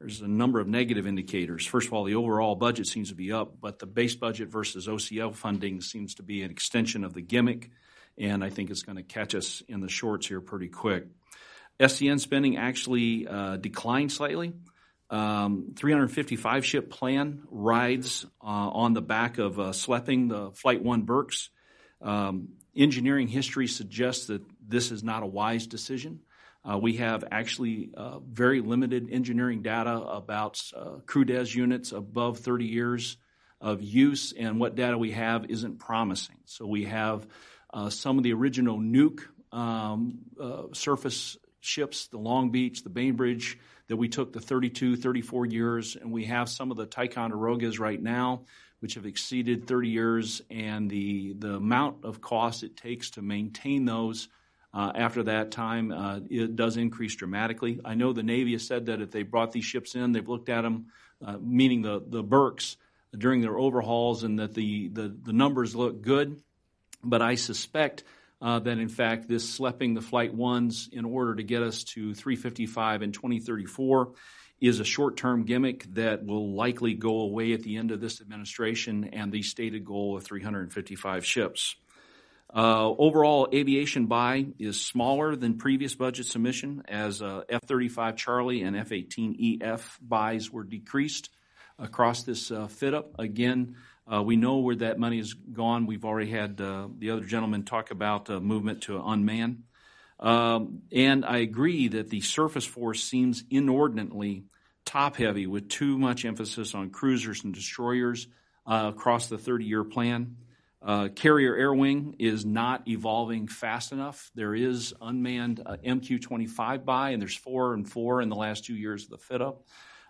[SPEAKER 6] there's a number of negative indicators. First of all, the overall budget seems to be up, but the base budget versus OCO funding seems to be an extension of the gimmick, and I think it's going to catch us in the shorts here pretty quick. SCN spending actually uh, declined slightly. Um, 355 ship plan rides uh, on the back of uh, the Flight 1 Burkes. Um, engineering history suggests that this is not a wise decision. Uh, we have actually uh, very limited engineering data about uh, CRUDES units above 30 years of use, and what data we have isn't promising. So we have uh, some of the original nuke um, uh, surface ships, the Long Beach, the Bainbridge, that we took the 32, 34 years, and we have some of the Ticonderogas right now which have exceeded 30 years, and the, the amount of cost it takes to maintain those uh, after that time uh, it does increase dramatically. I know the Navy has said that if they brought these ships in, they've looked at them, uh, meaning the, the Burkes, during their overhauls, and that the, the, the numbers look good. But I suspect uh, that in fact this SLEPing the flight ones in order to get us to 355 in 2034 is a short term gimmick that will likely go away at the end of this administration and the stated goal of 355 ships. Uh, overall, aviation buy is smaller than previous budget submission as uh, F 35 Charlie and F 18 EF buys were decreased across this uh, FYDP. Again, uh, we know where that money is gone. We've already had the other gentleman talk about movement to unmanned. Um, and I agree that the surface force seems inordinately top heavy with too much emphasis on cruisers and destroyers across the 30 year plan. Uh, carrier air wing is not evolving fast enough. There is unmanned uh, MQ 25 buy, and there's four and four in the last two years of the FYDP.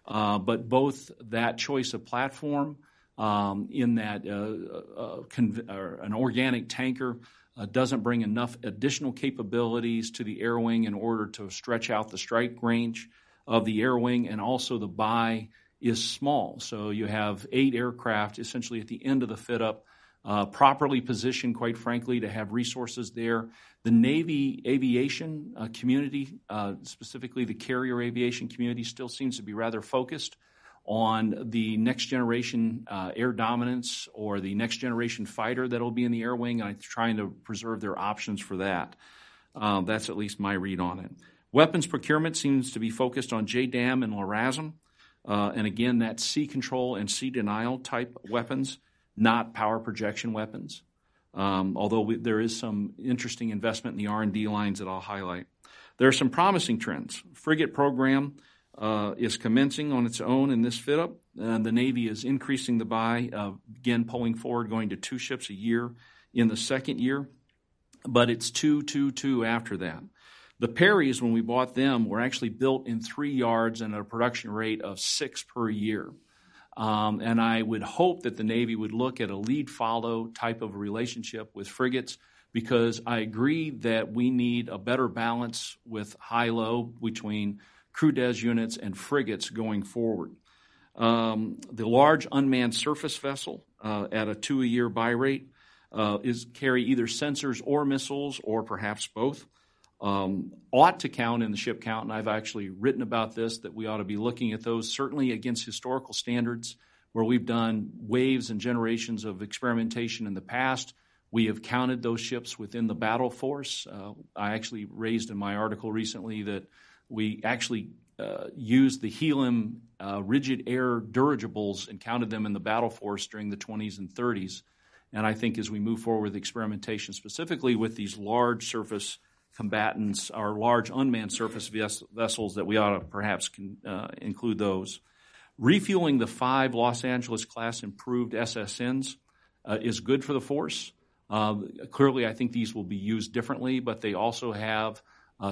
[SPEAKER 6] Uh, but both that choice of platform um, in that uh, uh, conv- an organic tanker uh, doesn't bring enough additional capabilities to the air wing in order to stretch out the strike range of the air wing, and also the buy is small. So you have eight aircraft essentially at the end of the FYDP, uh, properly positioned, quite frankly, to have resources there. The Navy aviation uh, community, uh, specifically the carrier aviation community, still seems to be rather focused on the next generation uh, air dominance or the next generation fighter that will be in the air wing, and I'm trying to preserve their options for that. Uh, that's at least my read on it. Weapons procurement seems to be focused on JDAM and LRASM. Uh, and again, that's sea control and sea denial type weapons, not power projection weapons. Um, although we, there is some interesting investment in the R&D lines that I'll highlight. There are some promising trends. Frigate program uh, is commencing on its own in this FYDP. Uh, the Navy is increasing the buy, uh, again, pulling forward, going to two ships a year in the second year, but it's two, two, two after that. The Perrys, when we bought them, were actually built in three yards and at a production rate of six per year. Um, and I would hope that the Navy would look at a lead follow type of relationship with frigates because I agree that we need a better balance with high low between CRUDES units and frigates going forward. Um, the large unmanned surface vessel uh, at a two a year buy rate uh, is carry either sensors or missiles or perhaps both um, ought to count in the ship count, and I've actually written about this that we ought to be looking at those certainly against historical standards where we've done waves and generations of experimentation in the past. We have counted those ships within the battle force. Uh, I actually raised in my article recently that we actually uh, used the helium uh, rigid air dirigibles and counted them in the battle force during the 20s and 30s. And I think as we move forward with experimentation, specifically with these large surface combatants, our large unmanned surface ves- vessels, that we ought to perhaps uh, include those. Refueling the five Los Angeles class improved SSNs uh, is good for the force. Uh, clearly, I think these will be used differently, but they also have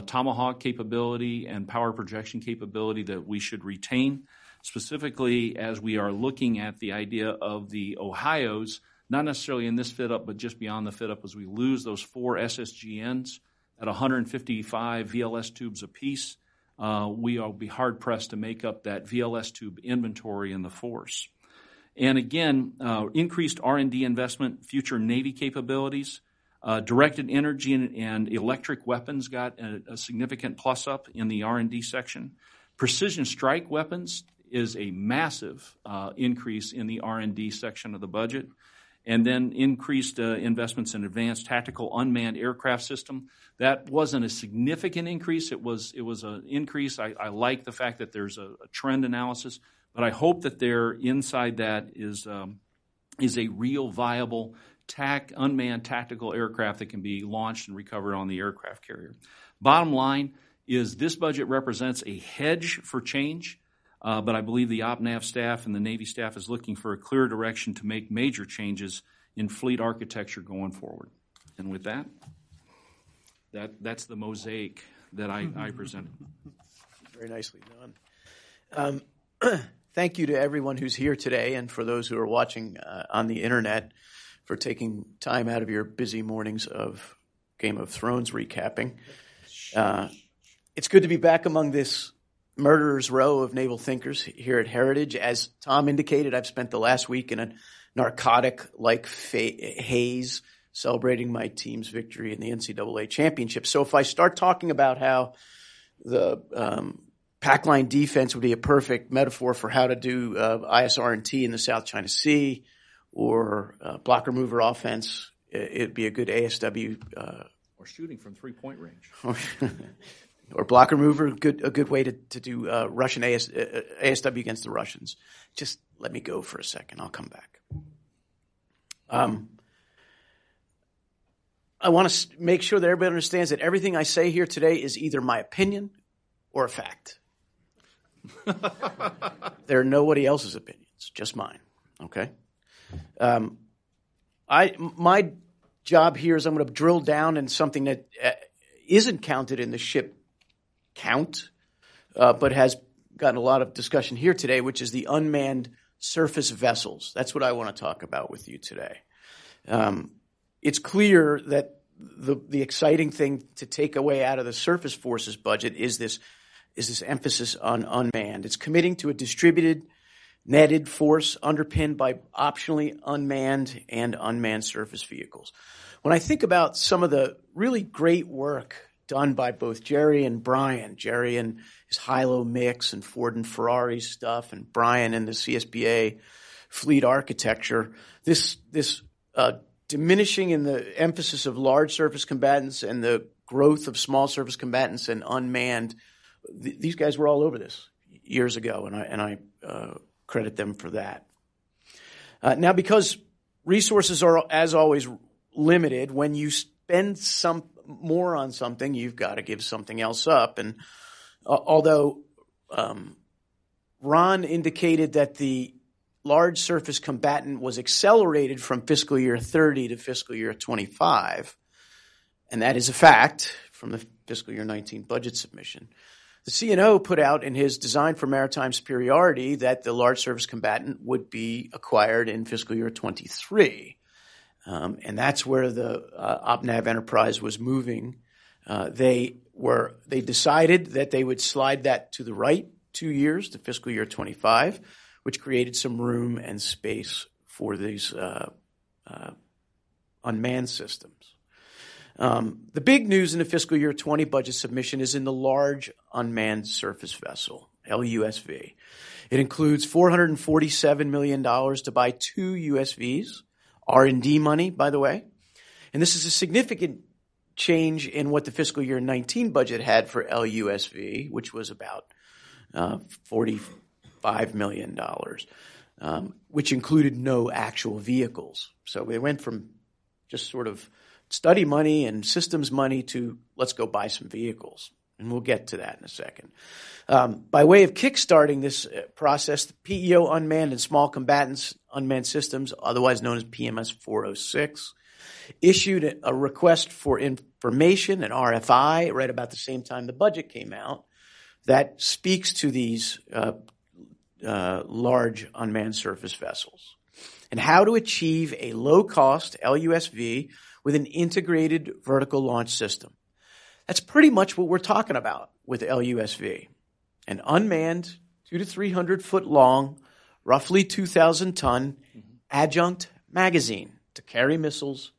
[SPEAKER 6] Tomahawk capability and power projection capability that we should retain, specifically as we are looking at the idea of the Ohio's, not necessarily in this FYDP, but just beyond the FYDP as we lose those four SSGNs at 155 VLS tubes apiece. Uh, we will be hard pressed to make up that VLS tube inventory in the force. And again, uh, increased R&D investment, future Navy capabilities, uh, directed energy and, and, electric weapons got a, a, significant plus up in the R&D section. Precision strike weapons is a massive uh, increase in the R&D section of the budget. And then increased uh, investments in advanced tactical unmanned aircraft system. That wasn't a significant increase. It was it was an increase. I, I like the fact that there's a, a, trend analysis, but I hope that there inside that is um, is a real viable TAC, unmanned tactical aircraft that can be launched and recovered on the aircraft carrier. Bottom line is this budget represents a hedge for change, uh, but I believe the OPNAV staff and the Navy staff is looking for a clear direction to make major changes in fleet architecture going forward. And with that, that that's the mosaic that I, I presented.
[SPEAKER 7] Very nicely done. Um, thank you to everyone who's here today and for those who are watching uh, on the internet for taking time out of your busy mornings of Game of Thrones recapping. Uh, it's good to be back among this murderer's row of naval thinkers here at Heritage. As Tom indicated, I've spent the last week in a narcotic like fa- haze celebrating my team's victory in the NCAA championship. So if I start talking about how the um, pack line defense would be a perfect metaphor for how to do uh, ISR&T in the South China Sea, or uh, blocker mover offense, it'd be a good ASW. Uh,
[SPEAKER 6] or shooting from three point range.
[SPEAKER 7] or blocker remover, good a good way to to do uh, Russian AS, uh, ASW against the Russians. Just let me go for a second. I'll come back. Um, I want to make sure that everybody understands that everything I say here today is either my opinion or a fact. there are nobody else's opinions, just mine. Okay. Um, I my job here is I'm going to drill down in something that uh, not counted in the ship count, uh, but has gotten a lot of discussion here today, which is the unmanned surface vessels. That's what I want to talk about with you today. Um, it's clear that the the exciting thing to take away out of the surface forces budget is this is this emphasis on unmanned. It's committing to a distributed netted force underpinned by optionally unmanned and unmanned surface vehicles. When I think about some of the really great work done by both Jerry and Brian, Jerry and his Hilo mix and Ford and Ferrari stuff, and Brian and the CSBA fleet architecture, this this uh, diminishing in the emphasis of large surface combatants and the growth of small surface combatants and unmanned. Th- these guys were all over this years ago, and I and I uh, credit them for that. Uh, now, because resources are, as always, limited, when you spend some more on something, you've got to give something else up. And uh, although um, Ron indicated that the large surface combatant was accelerated from fiscal year 30 to fiscal year 25, and that is a fact from the fiscal year 19 budget submission. The CNO put out in his design for maritime superiority that the large surface combatant would be acquired in fiscal year 23. Um, and that's where the uh, OpNav enterprise was moving. Uh, they were they decided that they would slide that to the right two years to fiscal year 25, which created some room and space for these uh, uh unmanned systems. Um, the big news in the fiscal year 20 budget submission is in the large unmanned surface vessel, LUSV. It includes $447 million to buy two USVs, R&D money, by the way. And this is a significant change in what the fiscal year 19 budget had for LUSV, which was about uh, $45 million, um, which included no actual vehicles. So they went from just sort of study money and systems money to let's go buy some vehicles. And we'll get to that in a second. Um, by way of kickstarting this uh, process, the PEO Unmanned and Small Combatants Unmanned Systems, otherwise known as PMS 406, issued a request for information, an RFI, right about the same time the budget came out, that speaks to these uh, uh, large unmanned surface vessels and how to achieve a low cost LUSV with an integrated vertical launch system. That's pretty much what we're talking about with LUSV. An unmanned, two to 300 foot long, roughly 2,000 ton adjunct magazine to carry missiles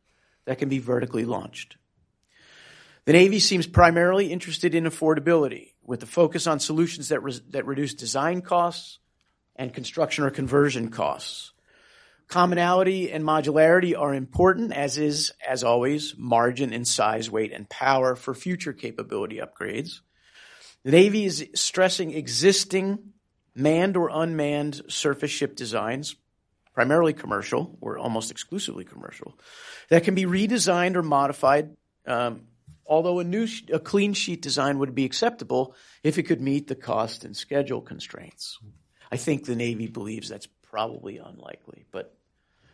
[SPEAKER 7] that can be vertically launched. The Navy seems primarily interested in affordability, with the focus on solutions that, re- that reduce design costs and construction or conversion costs. Commonality and modularity are important, as is, as always, margin in size, weight, and power for future capability upgrades. The Navy is stressing existing manned or unmanned surface ship designs, primarily commercial or almost exclusively commercial, that can be redesigned or modified. Um, although a new, a clean sheet design would be acceptable if it could meet the cost and schedule constraints. I think the Navy believes that's probably unlikely, but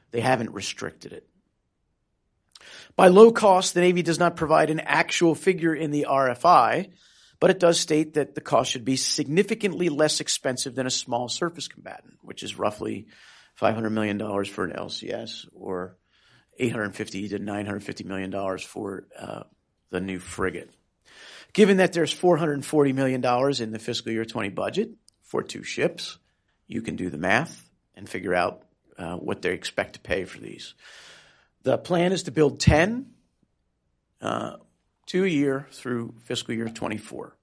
[SPEAKER 7] they haven't restricted it. By low cost, the Navy does not provide an actual figure in the RFI, but it does state that the cost should be significantly less expensive than a small surface combatant, which is roughly $500 million for an LCS or 850 to 950 million dollars for uh, the new frigate. Given that there's 440 million dollars in the fiscal year 20 budget for two ships, you can do the math and figure out uh, what they expect to pay for these. The plan is to build 10, uh, two a year through fiscal year 24.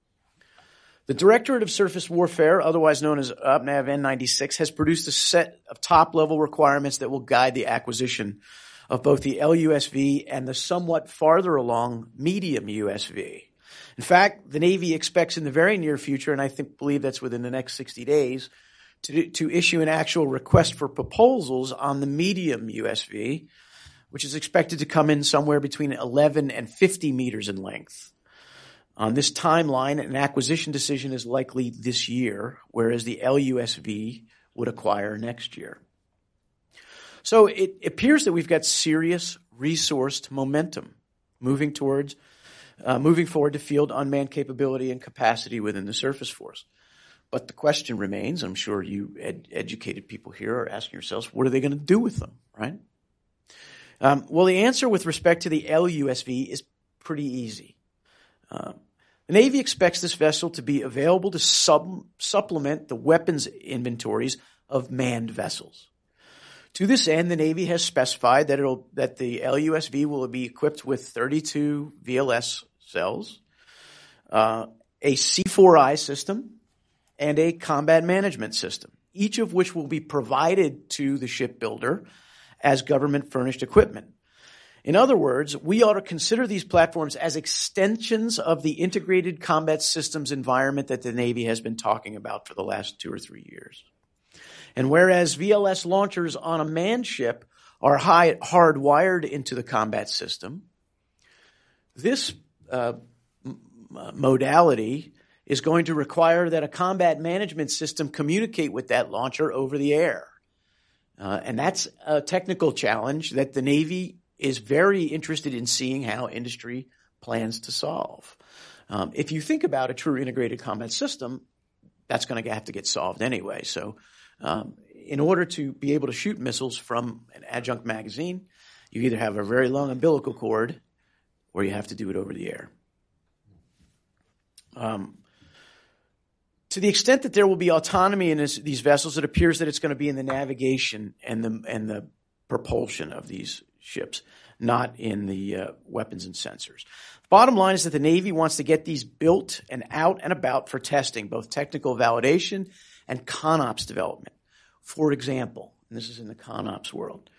[SPEAKER 7] The Directorate of Surface Warfare, otherwise known as OPNAV N96, has produced a set of top level requirements that will guide the acquisition of both the LUSV and the somewhat farther along medium USV. In fact, the Navy expects in the very near future, and I think believe that's within the next 60 days, to, to issue an actual request for proposals on the medium USV, which is expected to come in somewhere between 11 and 50 meters in length. On this timeline, an acquisition decision is likely this year, whereas the LUSV would acquire next year. So it appears that we've got serious resourced momentum moving towards uh, moving forward to field unmanned capability and capacity within the surface force. But the question remains, I'm sure you ed- educated people here are asking yourselves, what are they going to do with them, right? Um, well, the answer with respect to the LUSV is pretty easy. Uh, the Navy expects this vessel to be available to sub- supplement the weapons inventories of manned vessels. To this end, the Navy has specified that, it'll that the LUSV will be equipped with 32 VLS cells, uh, a C4I system, and a combat management system, each of which will be provided to the shipbuilder as government furnished equipment. In other words, we ought to consider these platforms as extensions of the integrated combat systems environment that the Navy has been talking about for the last two or three years. And whereas VLS launchers on a manned ship are high, hardwired into the combat system, this uh, modality is going to require that a combat management system communicate with that launcher over the air. Uh, and that's a technical challenge that the Navy is very interested in seeing how industry plans to solve. Um, if you think about a true integrated combat system, that's going to have to get solved anyway. So, um, in order to be able to shoot missiles from an adjunct magazine, you either have a very long umbilical cord or you have to do it over the air. Um, to the extent that there will be autonomy in this, these vessels, it appears that it's going to be in the navigation and the and the propulsion of these ships, not in the uh, weapons and sensors. The Bottom line is that the Navy wants to get these built and out and about for testing, both technical validation and CONOPS development. For example, and this is in the CONOPS world,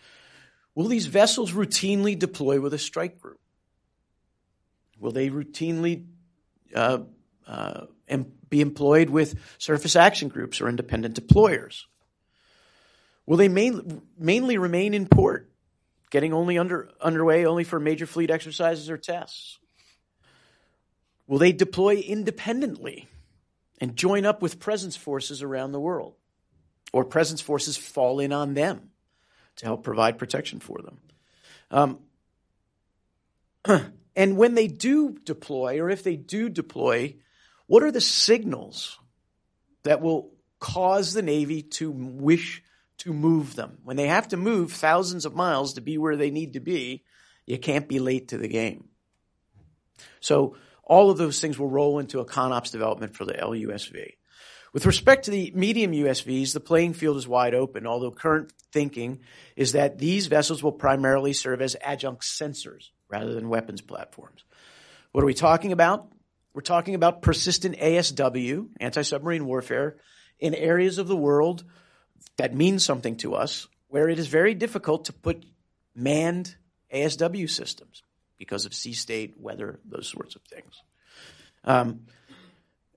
[SPEAKER 7] will these vessels routinely deploy with a strike group? Will they routinely uh, uh, be employed with surface action groups or independent deployers? Will they main, mainly remain in port, getting only under, underway only for major fleet exercises or tests? Will they deploy independently and join up with presence forces around the world? Or presence forces fall in on them to help provide protection for them? Um, and when they do deploy, or if they do deploy, what are the signals that will cause the Navy to wish to move them? When they have to move thousands of miles to be where they need to be, you can't be late to the game. So all of those things will roll into a ConOps development for the LUSV. With respect to the medium USVs, the playing field is wide open, although current thinking is that these vessels will primarily serve as adjunct sensors rather than weapons platforms. What are we talking about? We're talking about persistent ASW, anti-submarine warfare, in areas of the world that mean something to us, where it is very difficult to put manned ASW systems because of sea state, weather, those sorts of things. Um,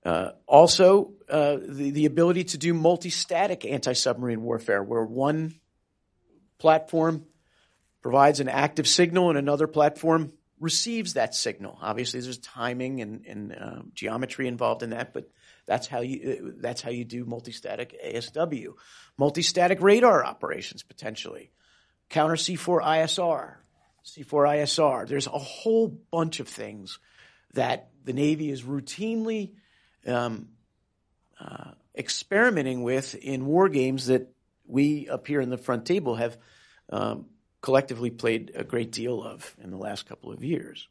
[SPEAKER 7] uh, also, uh, the, the ability to do multi-static anti-submarine warfare, where one platform provides an active signal and another platform receives that signal. Obviously, there's timing and, and uh, geometry involved in that, but that's how you that's how you do multi-static ASW, multi-static radar operations potentially, counter C4 ISR, C4 ISR. There's a whole bunch of things that the Navy is routinely um, uh, experimenting with in war games that we up here in the front table have um, collectively played a great deal of in the last couple of years.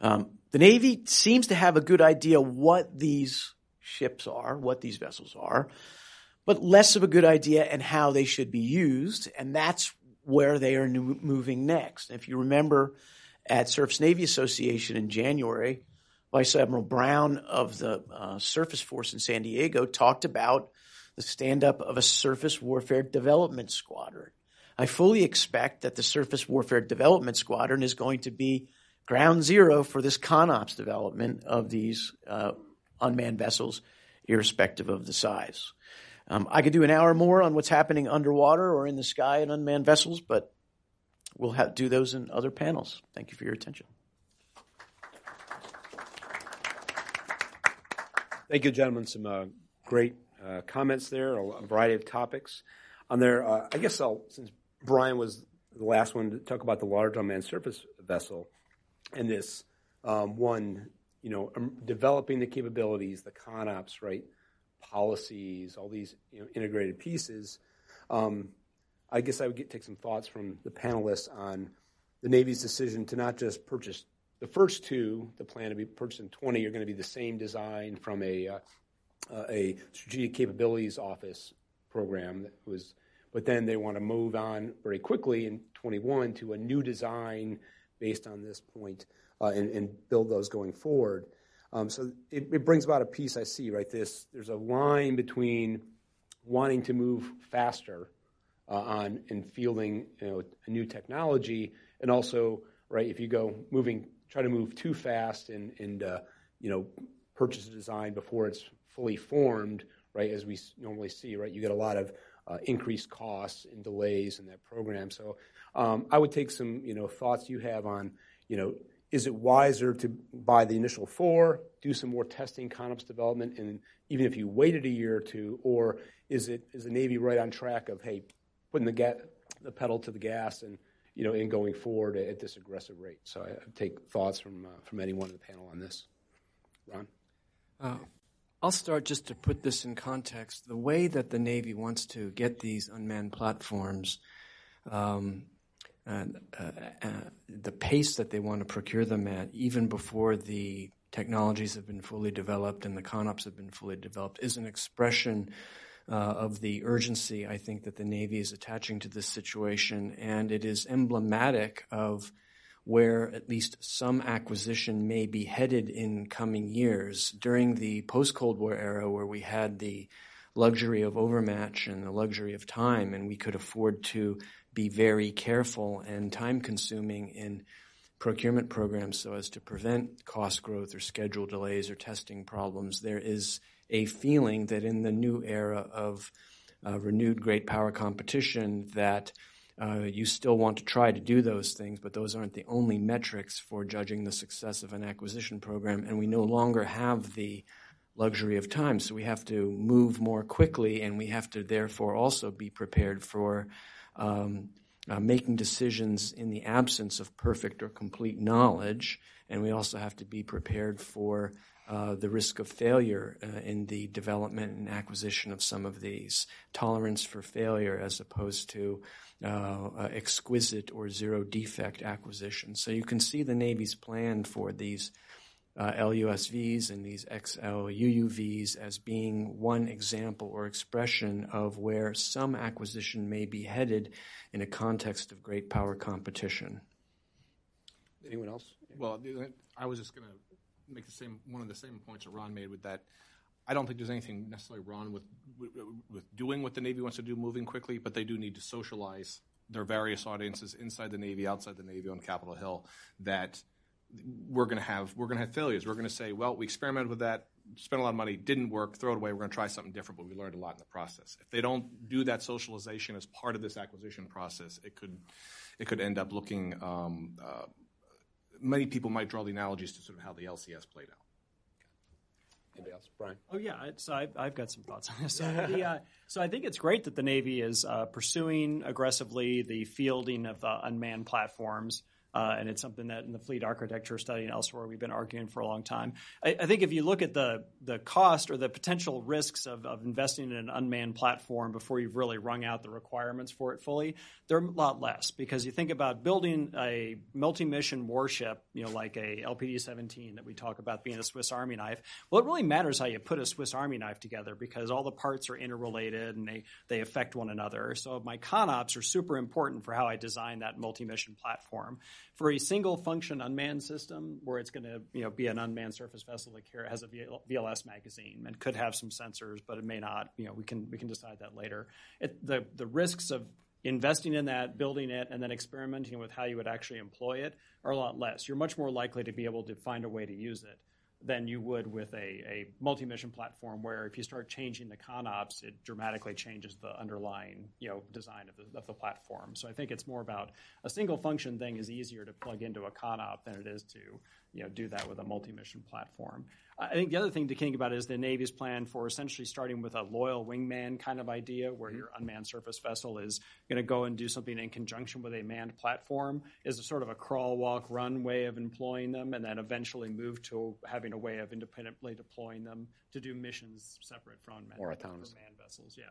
[SPEAKER 7] Um, the Navy seems to have a good idea what these ships are, what these vessels are, but less of a good idea and how they should be used, and that's where they are new, moving next. If you remember at Surface Navy Association in January, Vice Admiral Brown of the uh, Surface Force in San Diego talked about the stand up of a surface warfare development squadron. I fully expect that the surface warfare development squadron is going to be ground zero for this ConOps development of these uh, unmanned vessels, irrespective of the size. Um, I could do an hour more on what's happening underwater or in the sky in unmanned vessels, but we'll do those in other panels. Thank you for your attention.
[SPEAKER 2] Thank you, gentlemen. Some uh, great uh, comments there, a variety of topics. On there, uh, I guess I'll, since Brian was the last one to talk about the large unmanned surface vessel and this um, one, you know, um, developing the capabilities, the ConOps, right, policies, all these you know, integrated pieces. Um, I guess I would get, take some thoughts from the panelists on the Navy's decision to not just purchase the first two, the plan to be purchased in 20, are going to be the same design from a, uh, a strategic capabilities office program that was, but then they want to move on very quickly in 21 to a new design based on this point, uh, and, and, build those going forward. Um, so it, it, brings about a piece I see, right? This there's a line between wanting to move faster uh, on and fielding you know, a new technology, and also right if you go moving try to move too fast and, and uh, you know, purchase a design before it's fully formed, right, as we normally see, right, you get a lot of uh, increased costs and delays in that program. So um, I would take some, you know, thoughts you have on, you know, is it wiser to buy the initial four, do some more testing, ConOps development, and even if you waited a year or two, or is it is the Navy right on track of hey, putting the ga- the pedal to the gas and you know, in going forward at this aggressive rate. So I, take thoughts from uh, from anyone in the panel on this. Ron.
[SPEAKER 3] Uh, I'll start just to put this in context. The way that the Navy wants to get these unmanned platforms, um, and, uh, uh, the pace that they want to procure them at, even before the technologies have been fully developed and the ConOps have been fully developed, is an expression uh, of the urgency I think that the Navy is attaching to this situation, and it is emblematic of where at least some acquisition may be headed in coming years. During the post Cold War era, where we had the luxury of overmatch and the luxury of time, and we could afford to be very careful and time consuming in procurement programs so as to prevent cost growth or schedule delays or testing problems. There is a feeling that in the new era of uh, renewed great power competition that uh, you still want to try to do those things, but those aren't the only metrics for judging the success of an acquisition program, and we no longer have the luxury of time. So we have to move more quickly, and we have to therefore also be prepared for um, uh, making decisions in the absence of perfect or complete knowledge, and we also have to be prepared for uh, the risk of failure uh, in the development and acquisition of some of these, tolerance for failure as opposed to uh, uh exquisite or zero defect acquisition. So you can see the Navy's plan for these uh, LUSVs and these XLUUVs as being one example or expression of where some acquisition may be headed in a context of great power competition.
[SPEAKER 2] Anyone else?
[SPEAKER 4] Well, I was just going to make the same one of the same points that Ron made with that. I don't think there's anything necessarily wrong with, with, doing what the Navy wants to do, moving quickly, but they do need to socialize their various audiences inside the Navy, outside the Navy, on Capitol Hill that we're going to have we're going to have failures. We're going to say, well, we experimented with that, spent a lot of money, didn't work, throw it away. We're going to try something different, but we learned a lot in the process. If they don't do that socialization as part of this acquisition process, it could it could end up looking. Um, uh, many people might draw the analogies to sort of how the LCS played out.
[SPEAKER 2] Anybody else, Bryan?
[SPEAKER 5] Oh yeah, so I've, I've, got some thoughts on this. So, the, uh, so I think it's great that the Navy is uh, pursuing aggressively the fielding of the unmanned platforms. Uh, and it's something that in the fleet architecture study and elsewhere we've been arguing for a long time. I, I think if you look at the the cost or the potential risks of, of investing in an unmanned platform before you've really wrung out the requirements for it fully, they're a lot less because you think about building a multi-mission warship, you know, like a LPD-17 that we talk about being a Swiss Army knife. Well, it really matters how you put a Swiss Army knife together because all the parts are interrelated and they they affect one another. So my ConOps are super important for how I design that multi-mission platform for a single function unmanned system where it's going to you know be an unmanned surface vessel that here has a VLS magazine and could have some sensors, but it may not. You know, we can we can decide that later. It, the the risks of investing in that, building it, and then experimenting with how you would actually employ it are a lot less. You're much more likely to be able to find a way to use it than you would with a, a multi-mission platform where if you start changing the ConOps, it dramatically changes the underlying you know design of the, of the platform. So I think it's more about a single function thing is easier to plug into a ConOp than it is to you know do that with a multi-mission platform. I think the other thing to think about is the Navy's plan for essentially starting with a loyal wingman kind of idea where mm-hmm. your unmanned surface vessel is going to go and do something in conjunction with a manned platform is a sort of a crawl, walk, run way of employing them, and then eventually move to having a way of independently deploying them to do missions separate from
[SPEAKER 2] More autonomous.
[SPEAKER 5] manned vessels. Yeah.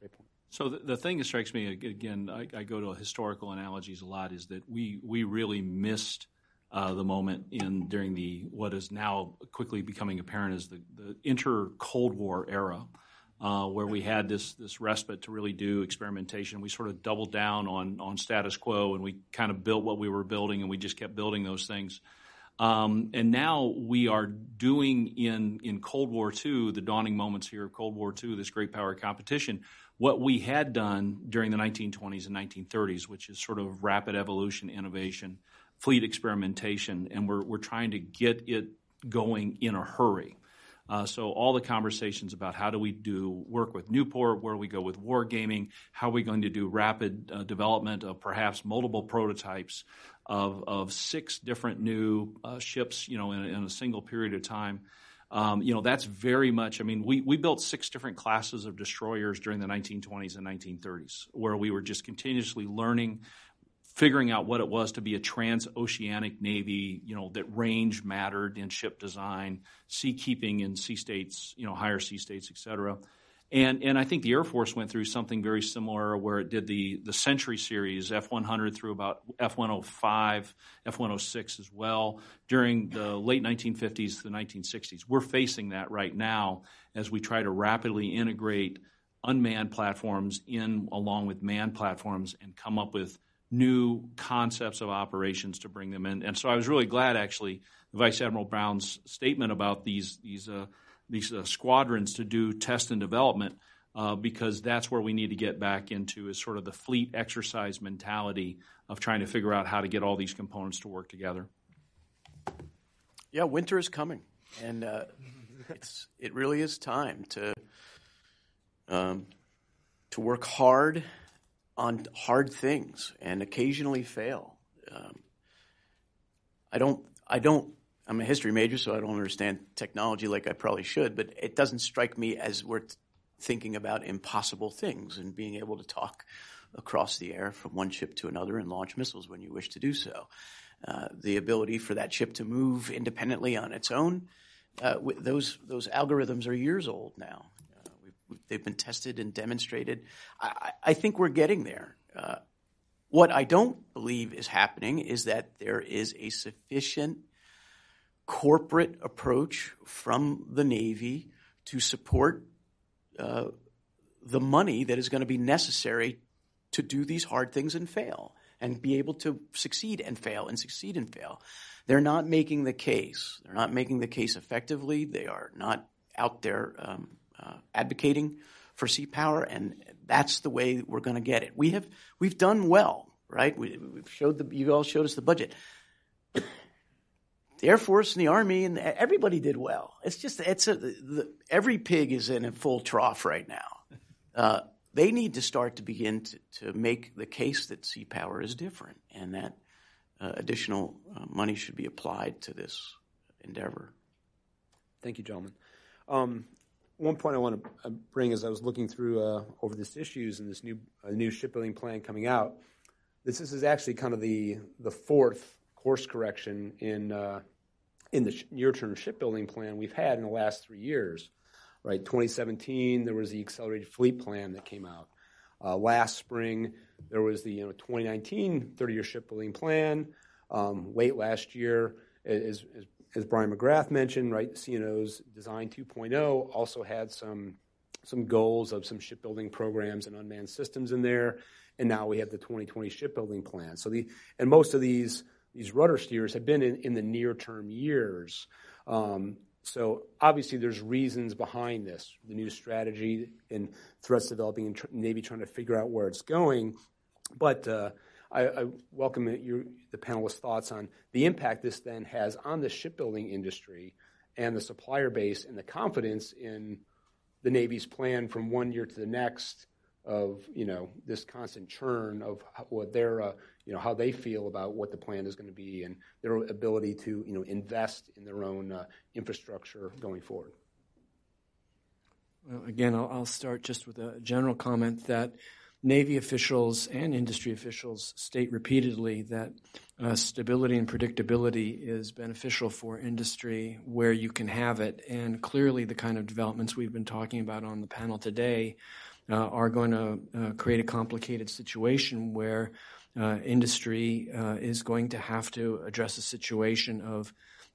[SPEAKER 2] Great point.
[SPEAKER 6] So the, the thing that strikes me again, I, I go to historical analogies a lot, is that we we really missed – uh, the moment in during the what is now quickly becoming apparent as the, the inter Cold War era, uh, where we had this this respite to really do experimentation. We sort of doubled down on on status quo, and we kind of built what we were building, and we just kept building those things. Um, and now we are doing in in Cold War II, the dawning moments here of Cold War II, this great power competition, what we had done during the 1920s and 1930s, which is sort of rapid evolution, innovation fleet experimentation, and we're, we're trying to get it going in a hurry. Uh, so all the conversations about how do we do work with Newport, where we go with wargaming, how are we going to do rapid uh, development of perhaps multiple prototypes of, of six different new uh, ships, you know, in, in, a single period of time. Um, you know, that's very much, I mean, we, we built six different classes of destroyers during the 1920s and 1930s, where we were just continuously learning figuring out what it was to be a transoceanic navy, you know, that range mattered in ship design, sea keeping in sea states, you know, higher sea states, et cetera. And, and I think the Air Force went through something very similar where it did the, the Century series, F 100 through about F 105, F 106 as well, during the late 1950s to the 1960s. We're facing that right now as we try to rapidly integrate unmanned platforms in along with manned platforms and come up with new concepts of operations to bring them in. And so I was really glad, actually, Vice Admiral Brown's statement about these these uh, these uh, squadrons to do test and development, uh, because that's where we need to get back into is sort of the fleet exercise mentality of trying to figure out how to get all these components to work together.
[SPEAKER 7] Yeah, winter is coming, and uh, it's it really is time to um, to work hard on hard things and occasionally fail. Um, I don't I don't I'm a history major, so I don't understand technology like I probably should, but it doesn't strike me as we're thinking about impossible things and being able to talk across the air from one ship to another and launch missiles when you wish to do so. Uh, the ability for that ship to move independently on its own, uh, those those algorithms are years old now. They've been tested and demonstrated. I, I think we're getting there. Uh, what I don't believe is happening is that there is a sufficient corporate approach from the Navy to support uh, the money that is going to be necessary to do these hard things and fail and be able to succeed and fail and succeed and fail. They're not making the case. They're not making the case effectively. They are not out there um, uh, advocating for sea power, and that's the way we're going to get it. We have we've done well, right? We, have showed the you all showed us the budget. the Air Force and the Army and everybody did well. It's just it's a the, every pig is in a full trough right now. Uh, they need to start to begin to, to make the case that sea power is different and that uh, additional uh, money should be applied to this endeavor.
[SPEAKER 2] Thank you, gentlemen. Um, one point I want to uh, bring as I was looking through uh, over this issues and this new uh, new shipbuilding plan coming out. This, this is actually kind of the the fourth course correction in uh, in the near term shipbuilding plan we've had in the last three years right? 2017, there was the accelerated fleet plan that came out. Uh, last spring, there was the you know 2019 30-year shipbuilding plan. Um, late last year, as, as, Bryan McGrath mentioned, right, CNO's Design 2.0 also had some some goals of some shipbuilding programs and unmanned systems in there, and now we have the 2020 shipbuilding plan. So the and most of these these rudder steers have been in, in the near term years. Um, so obviously, there's reasons behind this, the new strategy and threats developing and tr- Navy trying to figure out where it's going. But uh, I, I, welcome your, the panelists' thoughts on the impact this then has on the shipbuilding industry and the supplier base and the confidence in the Navy's plan from one year to the next of you know this constant churn of what their uh, you know how they feel about what the plan is going to be and their ability to you know invest in their own uh, infrastructure going forward.
[SPEAKER 3] Well, again, I'll, I'll, start just with a general comment that Navy officials and industry officials state repeatedly that uh, stability and predictability is beneficial for industry where you can have it, and clearly the kind of developments we've been talking about on the panel today uh, are going to uh, create a complicated situation where uh, industry is going to have to address a situation of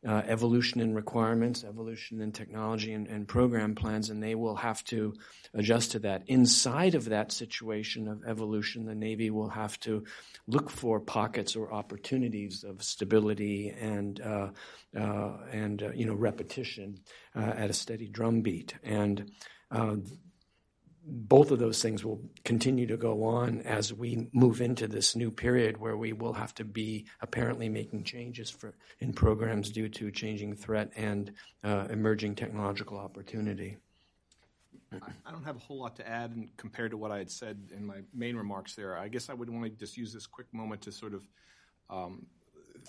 [SPEAKER 3] uh, evolution in requirements, evolution in technology and, and, program plans, and they will have to adjust to that. Inside of that situation of evolution, the Navy will have to look for pockets or opportunities of stability and uh, uh, and you know repetition at a steady drumbeat. And both of those things will continue to go on as we move into this new period where we will have to be apparently making changes for, in programs due to changing threat and uh, emerging technological opportunity.
[SPEAKER 4] I don't have a whole lot to add in, compared to what I had said in my main remarks there. I guess I would want to just use this quick moment to sort of um,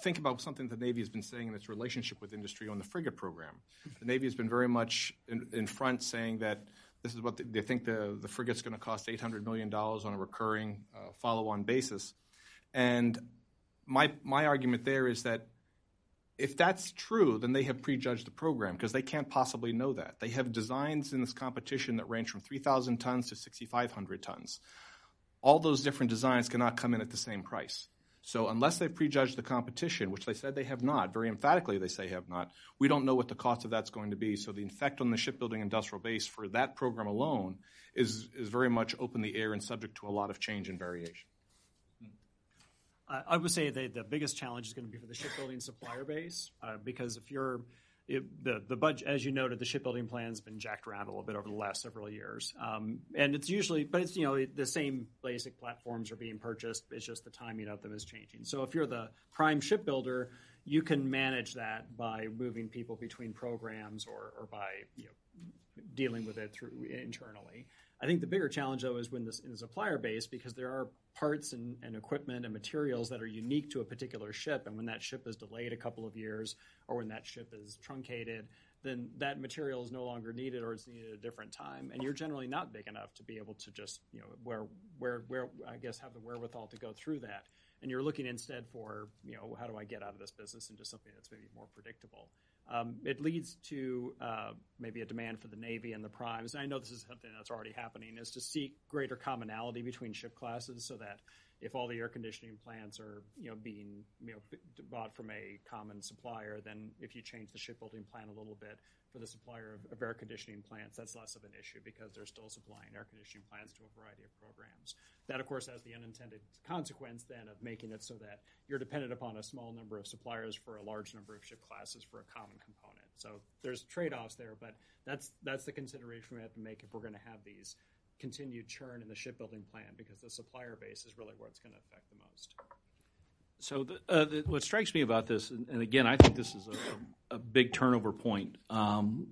[SPEAKER 4] think about something the Navy has been saying in its relationship with industry on the frigate program. The Navy has been very much in, in front saying that this is what they think the, the frigate's going to cost $800 million on a recurring uh, follow on basis. And my, my argument there is that if that's true, then they have prejudged the program because they can't possibly know that. They have designs in this competition that range from 3,000 tons to 6,500 tons. All those different designs cannot come in at the same price. So unless they've prejudged the competition, which they said they have not, very emphatically they say have not, we don't know what the cost of that's going to be. So the effect on the shipbuilding industrial base for that program alone is, is very much open the air and subject to a lot of change and variation.
[SPEAKER 5] I would say that the biggest challenge is going to be for the shipbuilding supplier base uh, because if you're the the budget, as you noted, the shipbuilding plan's been jacked around a little bit over the last several years. Um, and it's usually, but it's, you know, the same basic platforms are being purchased. It's just the timing of them is changing. So if you're the prime shipbuilder, you can manage that by moving people between programs or by, you know, dealing with it through internally. I think the bigger challenge, though, is when this in the supplier base, because there are parts and equipment and materials that are unique to a particular ship, and when that ship is delayed a couple of years or when that ship is truncated, then that material is no longer needed or it's needed at a different time. And you're generally not big enough to be able to just, you know, where where where, I guess, have the wherewithal to go through that. And you're looking instead for, you know, how do I get out of this business into something that's maybe more predictable? Um, it leads to uh, maybe a demand for the Navy and the primes. And I know this is something that's already happening, is to seek greater commonality between ship classes so that if all the air conditioning plants are, you know, being, you know, bought from a common supplier, then if you change the shipbuilding plan a little bit for the supplier of air conditioning plants, that's less of an issue because they're still supplying air conditioning plants to a variety of programs. That, of course, has the unintended consequence then of making it so that you're dependent upon a small number of suppliers for a large number of ship classes for a common component. So there's trade-offs there, but that's the consideration we have to make if we're going to have these continued churn in the shipbuilding plan because the supplier base is really where it's going to affect the most.
[SPEAKER 6] So uh, what strikes me about this, and again, I think this is a big turnover point um,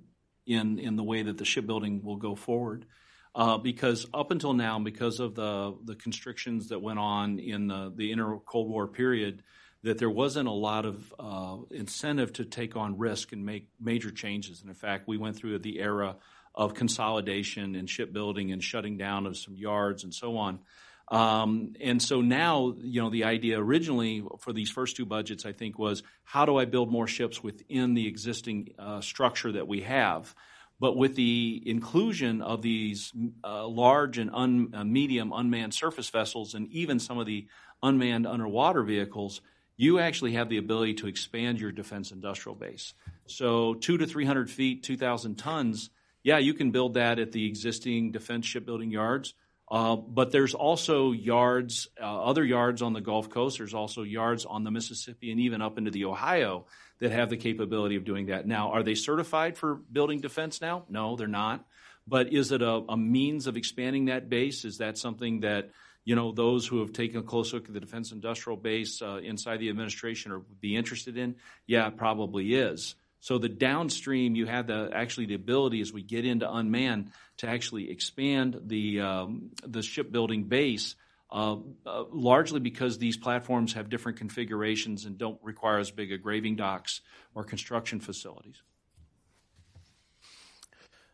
[SPEAKER 6] in in the way that the shipbuilding will go forward, uh, because up until now, because of the the constrictions that went on in the inter-Cold War period, that there wasn't a lot of uh, incentive to take on risk and make major changes. And in fact, we went through the era of consolidation and shipbuilding and shutting down of some yards and so on. Um, and so now, you know, the idea originally for these first two budgets, I think, was how do I build more ships within the existing uh, structure that we have? But with the inclusion of these uh, large and uh, medium unmanned surface vessels and even some of the unmanned underwater vehicles, you actually have the ability to expand your defense industrial base. So 200-300 feet, 2,000 tons, yeah, you can build that at the existing defense shipbuilding yards. Uh, but there's also yards, uh, other yards on the Gulf Coast. There's also yards on the Mississippi and even up into the Ohio that have the capability of doing that. Now, are they certified for building defense now? No, they're not. But is it a means of expanding that base? Is that something that, you know, those who have taken a close look at the defense industrial base uh, inside the administration would be interested in? Yeah, it probably is. So the downstream, you have the actually the ability as we get into unmanned to actually expand the um, the shipbuilding base, uh, uh, largely because these platforms have different configurations and don't require as big a graving docks or construction facilities.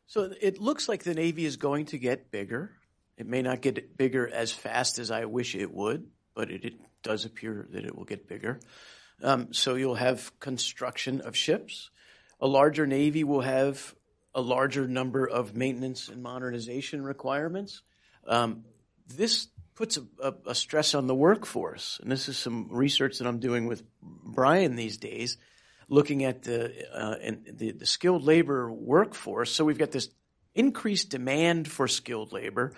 [SPEAKER 7] So it looks like the Navy is going to get bigger. It may not get bigger as fast as I wish it would, but it does appear that it will get bigger. Um, so you'll have construction of ships. A larger Navy will have a larger number of maintenance and modernization requirements. Um, this puts a stress on the workforce. And this is some research that I'm doing with Bryan these days, looking at uh, the skilled labor workforce. So we've got this increased demand for skilled labor,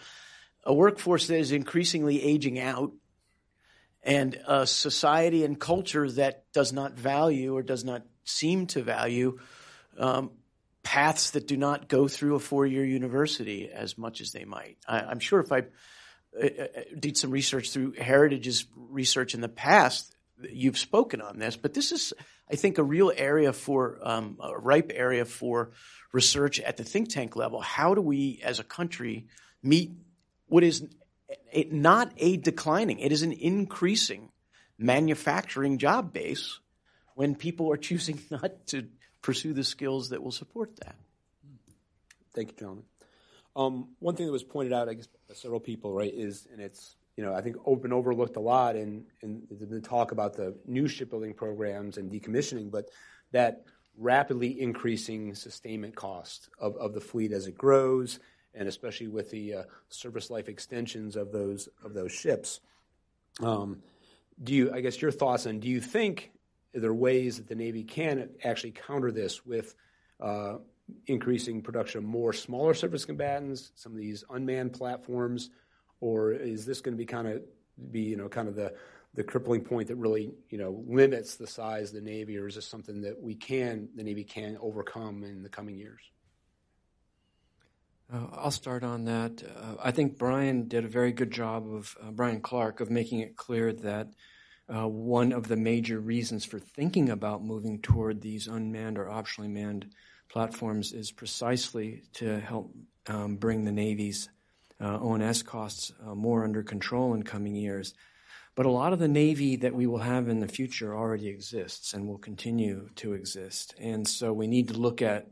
[SPEAKER 7] a workforce that is increasingly aging out, and a society and culture that does not value or does not seem to value um, paths that do not go through a four-year university as much as they might. I'm sure if I uh, uh, uh, did some research through Heritage's research in the past, you've spoken on this. But this is, I think, a real area for um, a ripe area for research at the think tank level. How do we, as a country, meet what is not a declining, it is an increasing manufacturing job base when people are choosing not to pursue the skills that will support that?
[SPEAKER 2] Thank you, gentlemen. Um, one thing that was pointed out, I guess, by several people, right, is, and it's, you know, I think been overlooked a lot in in the talk about the new shipbuilding programs and decommissioning, but that rapidly increasing sustainment cost of of the fleet as it grows, and especially with the uh, service life extensions of those of those ships. Um, do you, I guess, your thoughts on, do you think there are ways that the Navy can actually counter this with increasing production of more smaller surface combatants, some of these unmanned platforms, or is this going to be kind of, be you know, kind of the crippling point that really you know limits the size of the Navy, or is this something that we can the Navy can overcome in the coming years?
[SPEAKER 3] Uh, I'll start on that. Uh, I think Bryan did a very good job of uh, Bryan Clark of making it clear that uh, one of the major reasons for thinking about moving toward these unmanned or optionally manned platforms is precisely to help um, bring the Navy's uh, O&S costs uh, more under control in coming years. But a lot of the Navy that we will have in the future already exists and will continue to exist. And so we need to look at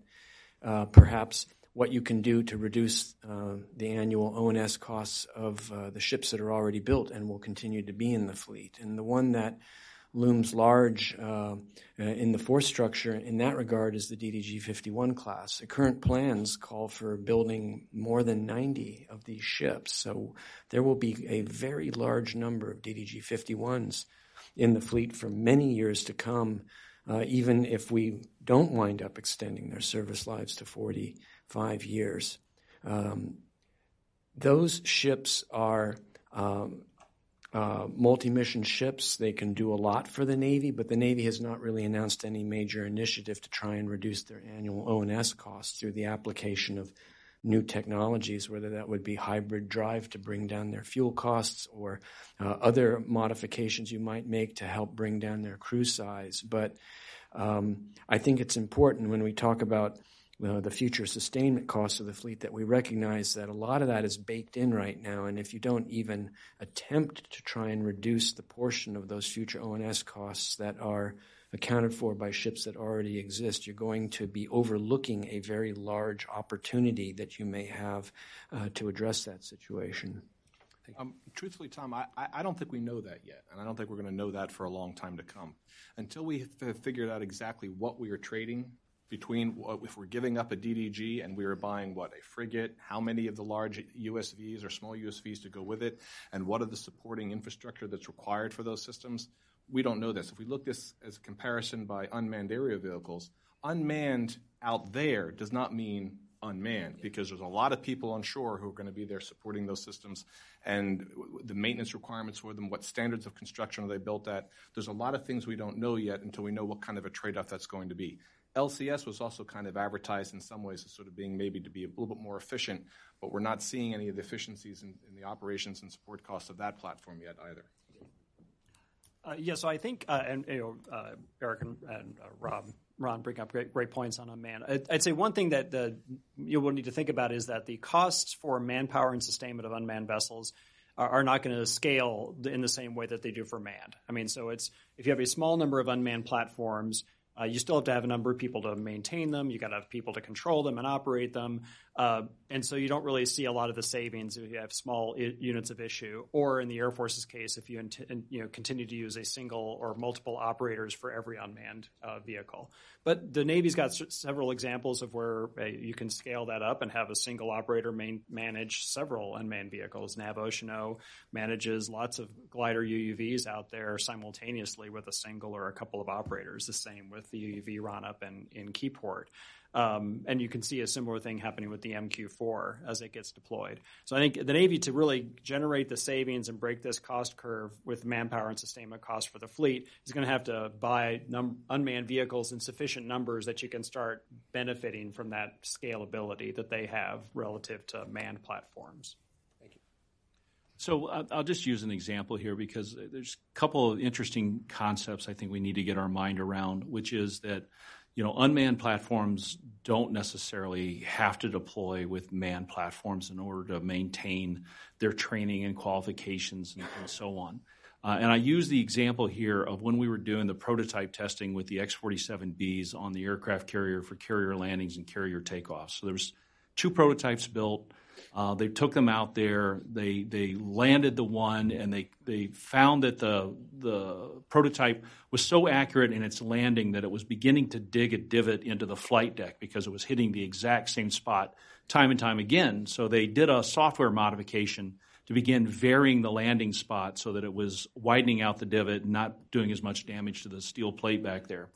[SPEAKER 3] uh, perhaps what you can do to reduce uh, the annual O&S costs of uh, the ships that are already built and will continue to be in the fleet. And the one that looms large uh, uh in the force structure in that regard is the DDG 51 class. The current plans call for building more than 90 of these ships. So there will be a very large number of DDG 51s in the fleet for many years to come, uh, even if we don't wind up extending their service lives to 40 five years. Um, those ships are um, uh, multi-mission ships. They can do a lot for the Navy, but the Navy has not really announced any major initiative to try and reduce their annual O&S costs through the application of new technologies, whether that would be hybrid drive to bring down their fuel costs or uh, other modifications you might make to help bring down their crew size. But um, I think it's important when we talk about uh, the future sustainment costs of the fleet that we recognize that a lot of that is baked in right now. And if you don't even attempt to try and reduce the portion of those future O&S costs that are accounted for by ships that already exist, you're going to be overlooking a very large opportunity that you may have uh, to address that situation.
[SPEAKER 4] Um, truthfully, Tom, I, I don't think we know that yet, and I don't think we're going to know that for a long time to come. Until we have figured out exactly what we are trading between uh, if we're giving up a DDG and we are buying what a frigate, how many of the large USVs or small USVs to go with it, and what are the supporting infrastructure that's required for those systems. We don't know this. If we look this as a comparison by unmanned aerial vehicles, unmanned out there does not mean unmanned because there's a lot of people on shore who are going to be there supporting those systems and the maintenance requirements for them, what standards of construction are they built at. There's a lot of things we don't know yet until we know what kind of a trade off that's going to be. LCS was also kind of advertised in some ways as sort of being maybe to be a little bit more efficient, but we're not seeing any of the efficiencies in, in the operations and support costs of that platform yet either.
[SPEAKER 5] Uh, yeah, so I think, uh, and you know, uh, Eric and, and uh, Rob, Ron bring up great, great points on unmanned. I'd, I'd say one thing that the, you will need to think about is that the costs for manpower and sustainment of unmanned vessels are, are not going to scale in the same way that they do for manned. I mean, so it's if you have a small number of unmanned platforms, uh, you still have to have a number of people to maintain them. You got to have people to control them and operate them. Uh, and so you don't really see a lot of the savings if you have small I- units of issue, or in the Air Force's case, if you int- you know continue to use a single or multiple operators for every unmanned uh, vehicle. But the Navy's got several examples of where uh, you can scale that up and have a single operator main- manage several unmanned vehicles. NAVOceano manages lots of glider UUVs out there simultaneously with a single or a couple of operators. The same with the UUV run-up in, in Keyport. Um, and you can see a similar thing happening with the MQ4 as it gets deployed. So I think the Navy to really generate the savings and break this cost curve with manpower and sustainment costs for the fleet is going to have to buy unmanned vehicles in sufficient numbers that you can start benefiting from that scalability that they have relative to manned platforms. Thank you.
[SPEAKER 6] So uh, I'll just use an example here because there's a couple of interesting concepts I think we need to get our mind around, which is that you know, unmanned platforms don't necessarily have to deploy with manned platforms in order to maintain their training and qualifications and, and so on. Uh, and I use the example here of when we were doing the prototype testing with the X-47Bs on the aircraft carrier for carrier landings and carrier takeoffs. So there was two prototypes built. Uh, they took them out there. They they landed the one, and they they found that the the prototype was so accurate in its landing that it was beginning to dig a divot into the flight deck because it was hitting the exact same spot time and time again. So they did a software modification to begin varying the landing spot so that it was widening out the divot and not doing as much damage to the steel plate back there.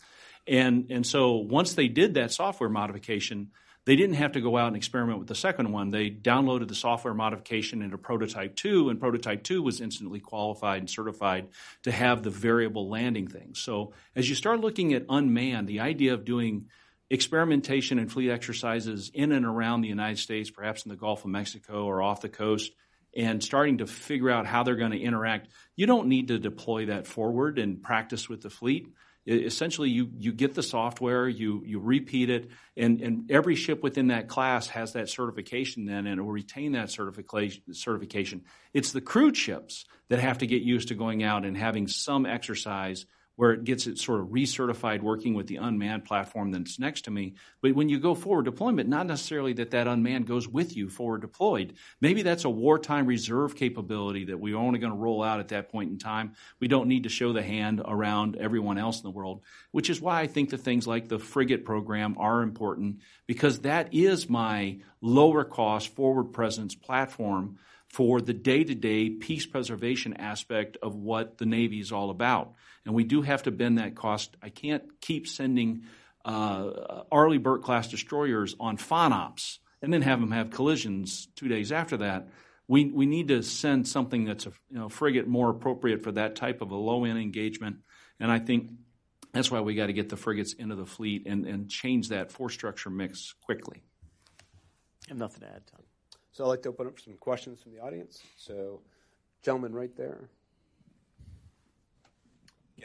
[SPEAKER 6] And and so once they did that software modification they didn't have to go out and experiment with the second one. They downloaded the software modification into Prototype 2, and Prototype 2 was instantly qualified and certified to have the variable landing thing. So as you start looking at unmanned, the idea of doing experimentation and fleet exercises in and around the United States, perhaps in the Gulf of Mexico or off the coast, and starting to figure out how they're going to interact. You don't need to deploy that forward and practice with the fleet. Essentially, you, you get the software, you, you repeat it, and, and every ship within that class has that certification then and will retain that certification. Certification. It's the crewed ships that have to get used to going out and having some exercise where it gets it sort of recertified working with the unmanned platform that's next to me. But when you go forward deployment, not necessarily that that unmanned goes with you forward deployed. Maybe that's a wartime reserve capability that we're only going to roll out at that point in time. We don't need to show the hand around everyone else in the world, which is why I think that things like the frigate program are important because that is my lower cost forward presence platform for the day to day peace preservation aspect of what the Navy is all about. And we do have to bend that cost. I can't keep sending uh, Arleigh Burke class destroyers on FONOPS and then have them have collisions two days after that. We, we need to send something that's a you know, frigate more appropriate for that type of a low end engagement. And I think that's why we got to get the frigates into the fleet and, and change that force structure mix quickly.
[SPEAKER 7] I have nothing to add, Tom.
[SPEAKER 2] So I'd like to open up some questions from the audience. So, gentlemen, right there.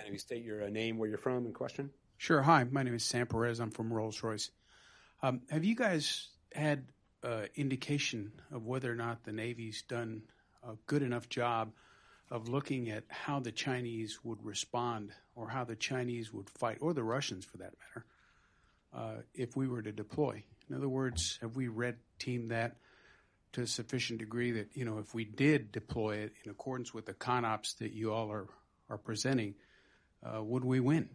[SPEAKER 2] Can you state your uh, name, where you're from, and question?
[SPEAKER 8] Sure. Hi, my name is Sam Perez. I'm from Rolls Royce. Um, have you guys had uh, indication of whether or not the Navy's done a good enough job of looking at how the Chinese would respond or how the Chinese would fight, or the Russians for that matter, uh, if we were to deploy? In other words, have we red teamed that? to a sufficient degree that, you know, if we did deploy it in accordance with the CONOPS that you all are, are presenting, uh, would we win?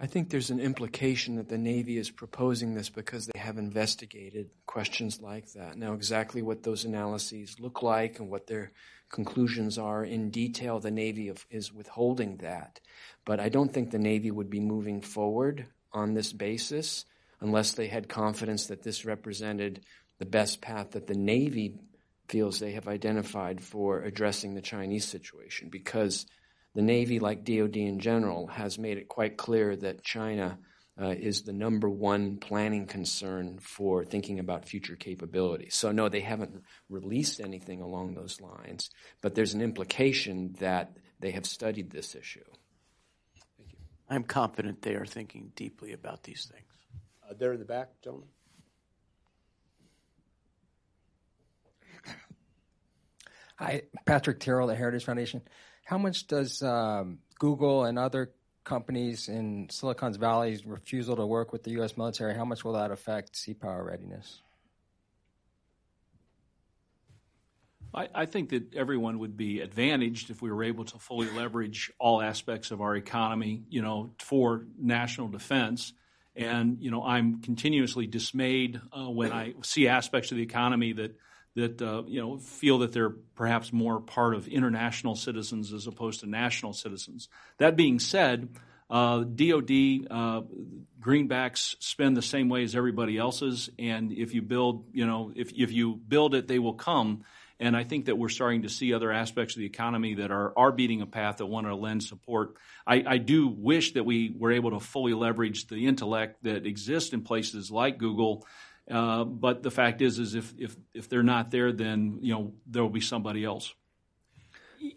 [SPEAKER 3] I think there's an implication that the Navy is proposing this because they have investigated questions like that. Now, exactly what those analyses look like and what their conclusions are in detail, the Navy is withholding that. But I don't think the Navy would be moving forward on this basis unless they had confidence that this represented the best path that the Navy feels they have identified for addressing the Chinese situation. Because the Navy, like DoD in general, has made it quite clear that China uh, is the number one planning concern for thinking about future capabilities. So, no, they haven't released anything along those lines, but there's an implication that they have studied this issue.
[SPEAKER 7] Thank you. I'm confident they are thinking deeply about these things.
[SPEAKER 2] Uh, there in the back, gentlemen.
[SPEAKER 9] Hi, Patrick Terrell, the Heritage Foundation. How much does um, Google and other companies in Silicon Valley's refusal to work with the U.S. military, how much will that affect sea power readiness?
[SPEAKER 6] I, I, think that everyone would be advantaged if we were able to fully leverage all aspects of our economy, you know, for national defense. And you know, I'm continuously dismayed uh, when I see aspects of the economy that that uh, you know feel that they're perhaps more part of international citizens as opposed to national citizens. That being said, uh, DoD uh, greenbacks spend the same way as everybody else's, and if you build, you know, if if you build it, they will come. And I think that we're starting to see other aspects of the economy that are, are beating a path that want to lend support. I, I do wish that we were able to fully leverage the intellect that exists in places like Google. Uh, but the fact is, is if, if, if they're not there, then, you know, there will be somebody else.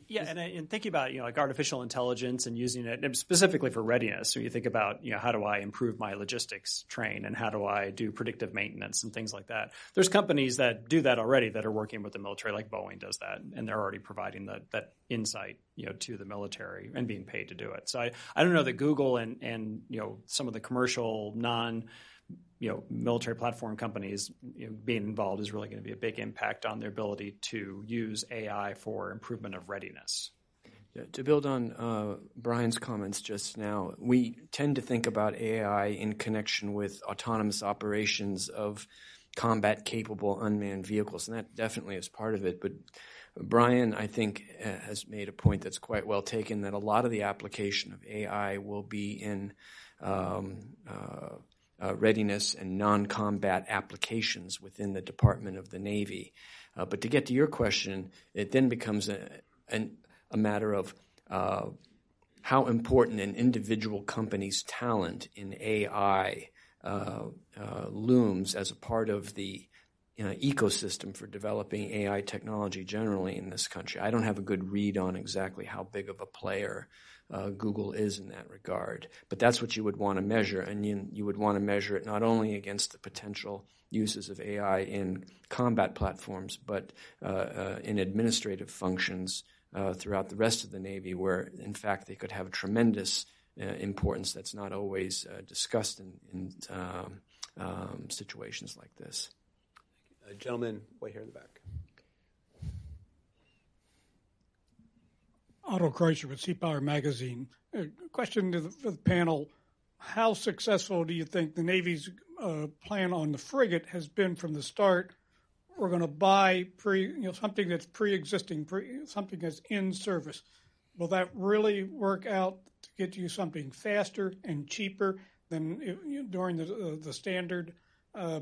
[SPEAKER 5] Yeah, and, and thinking about you know like artificial intelligence and using it specifically for readiness. When you think about you know how do I improve my logistics train and how do I do predictive maintenance and things like that. There's companies that do that already that are working with the military, like Boeing does that, and they're already providing that that insight you know to the military and being paid to do it. So I I don't know that Google and and you know some of the commercial non you know, military platform companies you know, being involved is really going to be a big impact on their ability to use AI for improvement of readiness.
[SPEAKER 3] Yeah, to build on uh, Bryan's comments just now, we tend to think about AI in connection with autonomous operations of combat capable unmanned vehicles, and that definitely is part of it. But Bryan, I think, has made a point that's quite well taken that a lot of the application of AI will be in um, uh, uh, readiness and non combat applications within the Department of the Navy. Uh, but to get to your question, it then becomes a, a matter of uh, how important an individual company's talent in AI uh, uh, looms as a part of the know, ecosystem for developing AI technology generally in this country. I don't have a good read on exactly how big of a player uh, Google is in that regard, but that's what you would want to measure, and you, you would want to measure it not only against the potential uses of AI in combat platforms, but uh, uh, in administrative functions uh, throughout the rest of the Navy, where in fact they could have tremendous uh, importance that's not always uh, discussed in, in um, um, situations like this.
[SPEAKER 2] A gentleman way here in the back.
[SPEAKER 10] Otto Kreisher with Sea Power Magazine. A question to the, the, panel: How successful do you think the Navy's uh, plan on the frigate has been from the start? We're going to buy pre, you know, something that's pre-existing, pre, something that's in service. Will that really work out to get you something faster and cheaper than you know, during the uh, the standard uh,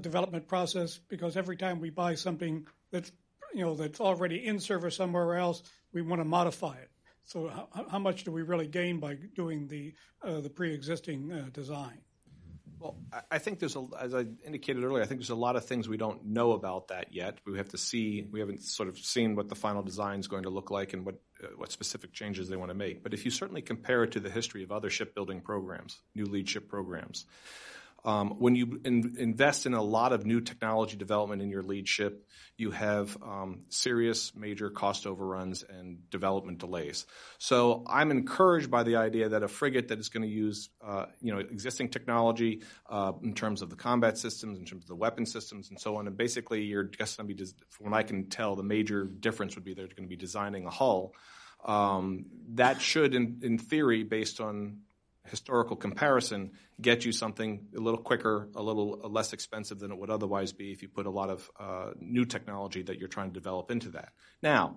[SPEAKER 10] development process? Because every time we buy something that's you know that's already in service somewhere else, we want to modify it. So how, how much do we really gain by doing the uh, the pre-existing uh, design?
[SPEAKER 4] Well, I think there's a, as I indicated earlier, I think there's a lot of things we don't know about that yet. We have to see. We haven't sort of seen what the final design is going to look like and what uh, what specific changes they want to make. But if you certainly compare it to the history of other shipbuilding programs, new lead ship programs, um, when you in, invest in a lot of new technology development in your lead ship, you have um, serious major cost overruns and development delays. So I'm encouraged by the idea that a frigate that is going to use uh, you know existing technology uh, in terms of the combat systems, in terms of the weapon systems, and so on, and basically you're just going to be, from what I can tell, the major difference would be they're going to be designing a hull. Um, that should, in, in theory, based on historical comparison get you something a little quicker, a little less expensive than it would otherwise be if you put a lot of uh, new technology that you're trying to develop into that. Now,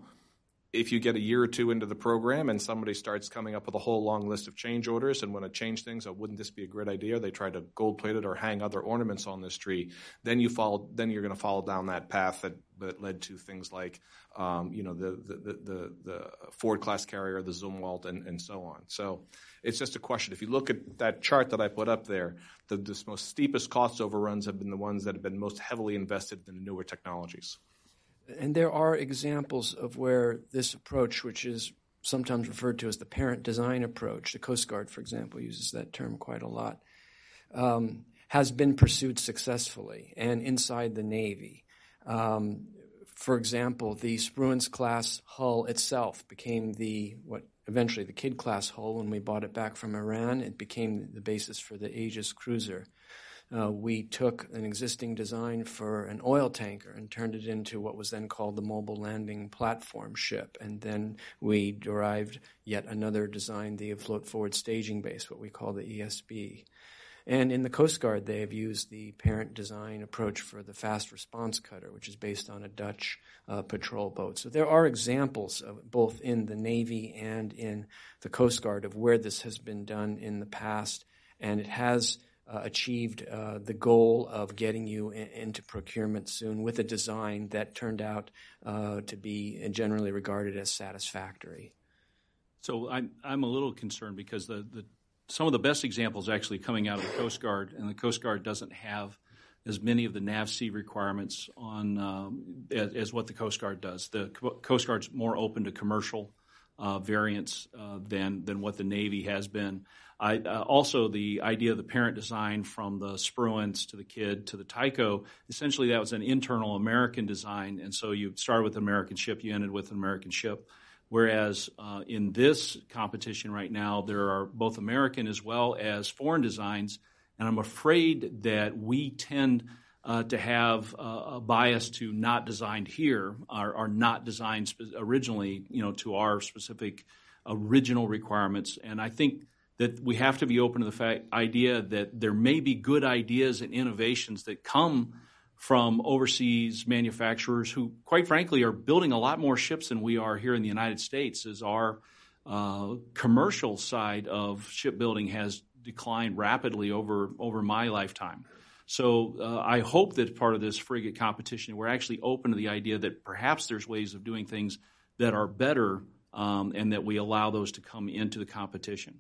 [SPEAKER 4] if you get a year or two into the program and somebody starts coming up with a whole long list of change orders and want to change things, oh, wouldn't this be a great idea? They try to gold plate it or hang other ornaments on this tree. Then you follow. Then you're going to follow down that path that, that led to things like, um, you know, the the, the the the Ford class carrier, the Zumwalt, and and so on. So it's just a question. If you look at that chart that I put up there, the, the most steepest cost overruns have been the ones that have been most heavily invested in the newer technologies.
[SPEAKER 3] And there are examples of where this approach, which is sometimes referred to as the parent design approach, the Coast Guard, for example, uses that term quite a lot, um, has been pursued successfully and inside the Navy. Um, for example, the Spruance class hull itself became the what eventually the Kidd class hull when we bought it back from Iran. It became the basis for the Aegis cruiser uh, we took an existing design for an oil tanker and turned it into what was then called the mobile landing platform ship. And then we derived yet another design, the float forward staging base, what we call the ESB. And in the Coast Guard, they have used the parent design approach for the fast response cutter, which is based on a Dutch uh, patrol boat. So there are examples of both in the Navy and in the Coast Guard of where this has been done in the past, and it has uh, achieved uh, the goal of getting you in, into procurement soon with a design that turned out uh, to be generally regarded as satisfactory.
[SPEAKER 6] So I'm I'm a little concerned because the, the some of the best examples actually coming out of the Coast Guard, and the Coast Guard doesn't have as many of the NAVSEA requirements on um, as, as, what the Coast Guard does. The Coast Guard's more open to commercial uh, variants uh, than than what the Navy has been. I, uh, also, the idea of the parent design from the Spruance to the Kidd to the Tico, essentially that was an internal American design. And so you started with an American ship, you ended with an American ship. Whereas uh, in this competition right now, there are both American as well as foreign designs. And I'm afraid that we tend uh, to have uh, a bias to not designed here, are, are not designed spe- originally, you know, to our specific original requirements. And I think that we have to be open to the fact, idea that there may be good ideas and innovations that come from overseas manufacturers who, quite frankly, are building a lot more ships than we are here in the United States as our uh, commercial side of shipbuilding has declined rapidly over, over my lifetime. So uh, I hope that part of this frigate competition, we're actually open to the idea that perhaps there's ways of doing things that are better um, and that we allow those to come into the competition.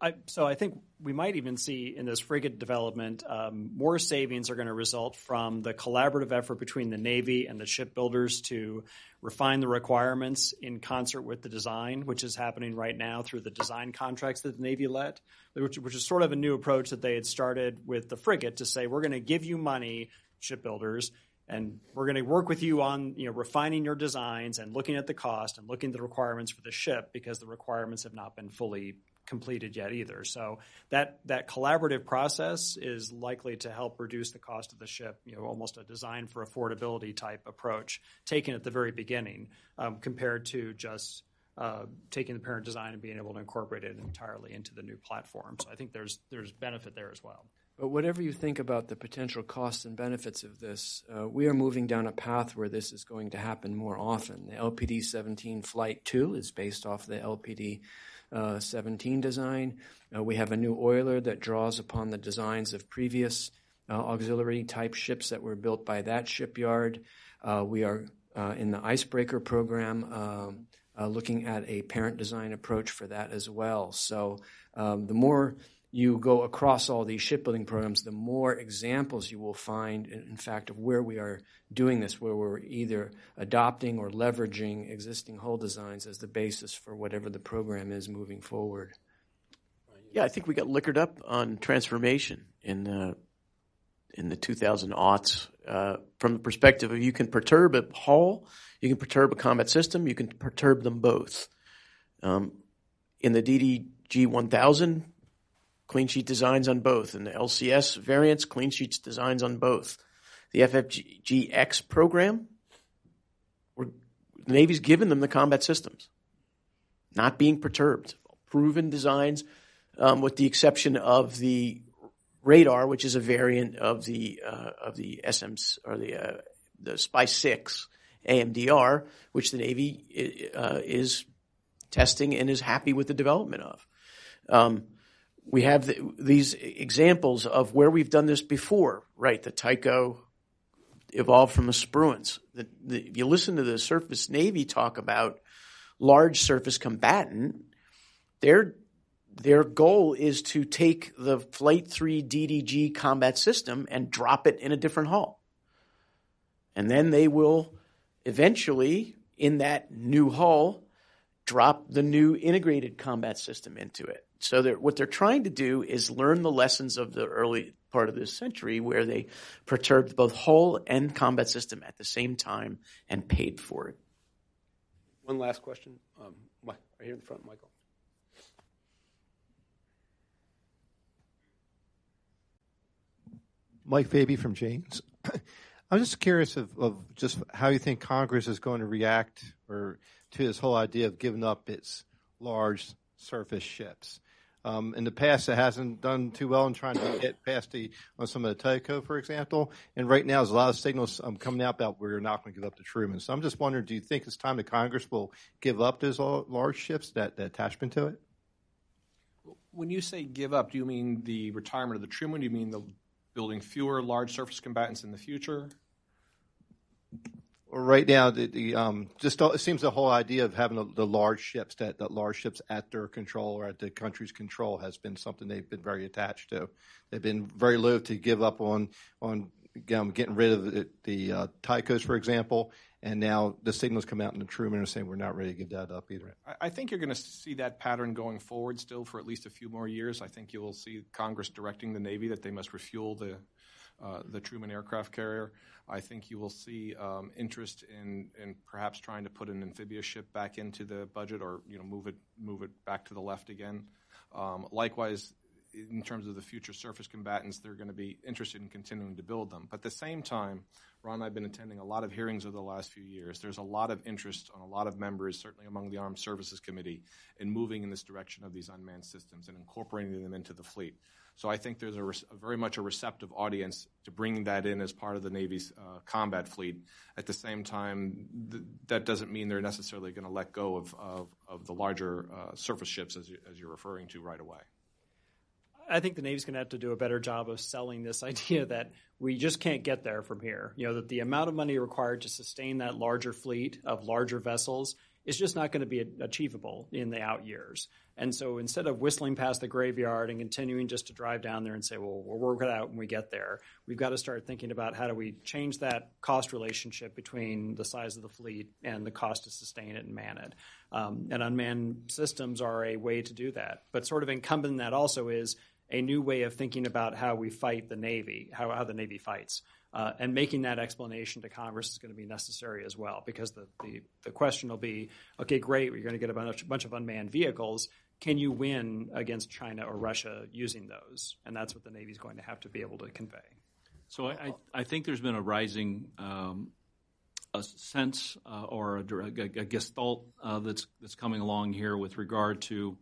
[SPEAKER 5] I, so I think we might even see in this frigate development um, more savings are going to result from the collaborative effort between the Navy and the shipbuilders to refine the requirements in concert with the design, which is happening right now through the design contracts that the Navy let, which, which is sort of a new approach that they had started with the frigate to say we're going to give you money, shipbuilders, and we're going to work with you on you know refining your designs and looking at the cost and looking at the requirements for the ship because the requirements have not been fully completed yet either. So that that collaborative process is likely to help reduce the cost of the ship. You know, almost a design for affordability type approach taken at the very beginning, um, compared to just uh, taking the parent design and being able to incorporate it entirely into the new platform. So I think there's there's benefit there as well.
[SPEAKER 3] But whatever you think about the potential costs and benefits of this, uh, we are moving down a path where this is going to happen more often. The LPD 17 Flight 2 is based off the LPD uh, 17 design. Uh, we have a new oiler that draws upon the designs of previous uh, auxiliary type ships that were built by that shipyard. Uh, we are uh, in the icebreaker program um, looking at a parent design approach for that as well. So um, the more you go across all these shipbuilding programs, the more examples you will find, in fact, of where we are doing this, where we're either adopting or leveraging existing hull designs as the basis for whatever the program is moving forward.
[SPEAKER 7] Yeah, I think we got liquored up on transformation in the in the 2000 aughts uh, from the perspective of you can perturb a hull, you can perturb a combat system, you can perturb them both. Um, in the DDG 1000 clean sheet designs on both. And the LCS variants, clean sheets designs on both. The FFGX program, the Navy's given them the combat systems, not being perturbed. Proven designs, um, with the exception of the radar, which is a variant of the uh, of the SMs or the uh, the SPY-6 AMDR, which the Navy uh, is testing and is happy with the development of. Um, we have the, these examples of where we've done this before, right? The Tico evolved from the Spruance. The, the, if you listen to the Surface Navy talk about large surface combatant, their their goal is to take the Flight 3 DDG combat system and drop it in a different hull. And then they will eventually, in that new hull, drop the new integrated combat system into it. So they're, what they're trying to do is learn the lessons of the early part of this century where they perturbed both hull and combat system at the same time and paid for it.
[SPEAKER 2] One last question. Um, right here in the front, Michael.
[SPEAKER 11] Mike Fabey from Jane's. I'm just curious of, of, just how you think Congress is going to react or to this whole idea of giving up its large surface ships. Um, in the past, it hasn't done too well in trying to get past the on some of the Tico, for example. And right now, there's a lot of signals um, coming out about we're not going to give up to Truman. So I'm just wondering, do you think it's time that Congress will give up those large ships, that, that attachment to it?
[SPEAKER 4] When you say give up, do you mean the retirement of the Truman? Do you mean the building fewer large surface combatants in the future?
[SPEAKER 11] Right now, the, the um, just it seems the whole idea of having the, the, large ships that, that large ships at their control or at the country's control has been something they've been very attached to. They've been very loath to give up on on um, getting rid of the, the uh, Ticos, for example, and now the signals come out in the Truman are saying we're not ready to give that up either.
[SPEAKER 4] I think you're going to see that pattern going forward still for at least a few more years. I think you will see Congress directing the Navy that they must refuel the uh, the Truman aircraft carrier. I think you will see um, interest in, in perhaps trying to put an amphibious ship back into the budget or you know move it move it back to the left again. Um, likewise, in terms of the future surface combatants, they're going to be interested in continuing to build them. But at the same time, Ron I have been attending a lot of hearings over the last few years. There's a lot of interest on a lot of members, certainly among the Armed Services Committee, in moving in this direction of these unmanned systems and incorporating them into the fleet. So I think there's a, very much a receptive audience to bringing that in as part of the Navy's uh, combat fleet. At the same time, th- that doesn't mean they're necessarily going to let go of, of, of the larger uh, surface ships as, you, as you're referring to right away.
[SPEAKER 5] I think the Navy's going to have to do a better job of selling this idea that we just can't get there from here. You know, that the amount of money required to sustain that larger fleet of larger vessels is just not going to be achievable in the out years. And so instead of whistling past the graveyard and continuing just to drive down there and say, well, we'll work it out when we get there, we've got to start thinking about how do we change that cost relationship between the size of the fleet and the cost to sustain it and man it. Um, and unmanned systems are a way to do that. But sort of incumbent in that also is a new way of thinking about how we fight the Navy, how, how the Navy fights. Uh, and making that explanation to Congress is going to be necessary as well, because the, the, the question will be okay, great, you're going to get a bunch, bunch of unmanned vehicles can you win against China or Russia using those? And that's what the Navy is going to have to be able to convey.
[SPEAKER 6] So I, I think there's been a rising um, a sense uh, or a, a, a gestalt uh, that's that's coming along here with regard to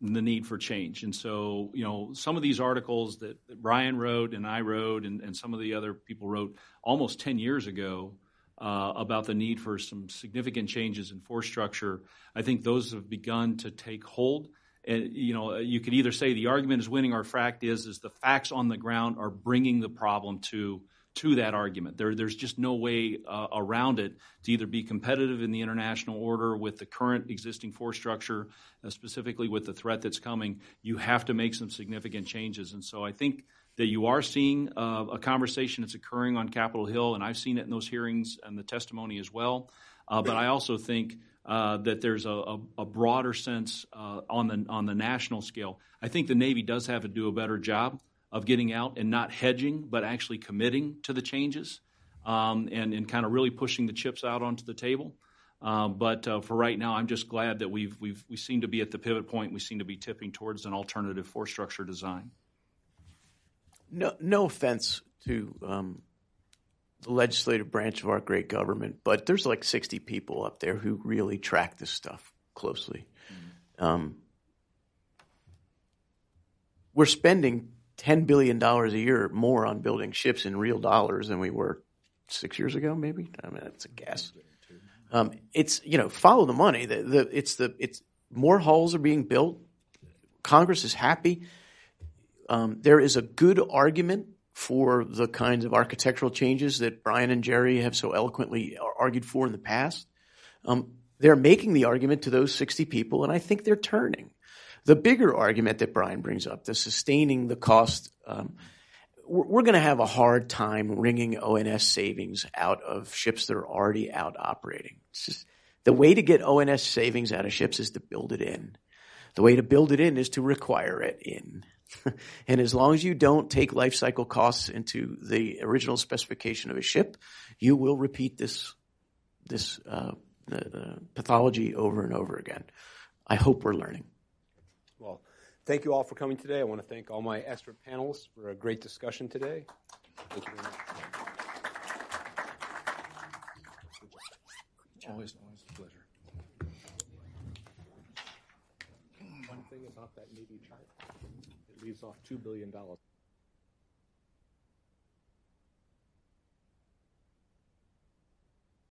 [SPEAKER 6] the need for change. And so, you know, some of these articles that, that Bryan wrote and I wrote and, and some of the other people wrote almost 10 years ago uh, about the need for some significant changes in force structure. I think those have begun to take hold. And, you know, you could either say the argument is winning or fact is is the facts on the ground are bringing the problem to to that argument. There, there's just no way uh, around it to either be competitive in the international order with the current existing force structure, uh, specifically with the threat that's coming. You have to make some significant changes. And so I think that you are seeing uh, a conversation that's occurring on Capitol Hill, and I've seen it in those hearings and the testimony as well. Uh, but I also think uh, that there's a, a, a broader sense uh, on the on the national scale. I think the Navy does have to do a better job of getting out and not hedging, but actually committing to the changes um, and and kind of really pushing the chips out onto the table. Uh, but uh, for right now, I'm just glad that we've we've we seem to be at the pivot point. We seem to be tipping towards an alternative force structure design.
[SPEAKER 7] No, no offense to um, the legislative branch of our great government, but there's like 60 people up there who really track this stuff closely. Mm-hmm. Um, we're spending $10 billion a year more on building ships in real dollars than we were six years ago, maybe. I mean, that's a guess. Um, it's you know follow the money. The, the, it's the it's more hulls are being built. Congress is happy um, there is a good argument for the kinds of architectural changes that Bryan and Jerry have so eloquently argued for in the past. Um, they're making the argument to those 60 people, and I think they're turning. The bigger argument that Bryan brings up, the sustaining the cost, um, we're, going to have a hard time wringing O&S savings out of ships that are already out operating. Just the way to get O&S savings out of ships is to build it in. The way to build it in is to require it in. and as long as you don't take life cycle costs into the original specification of a ship, you will repeat this this uh, pathology over and over again. I hope we're learning.
[SPEAKER 2] Thank you all for coming today. I want to thank all my expert panelists for a great discussion today. Thank you very much.
[SPEAKER 4] Always, always a pleasure.
[SPEAKER 2] One thing about that Navy chart it leaves off $2 billion.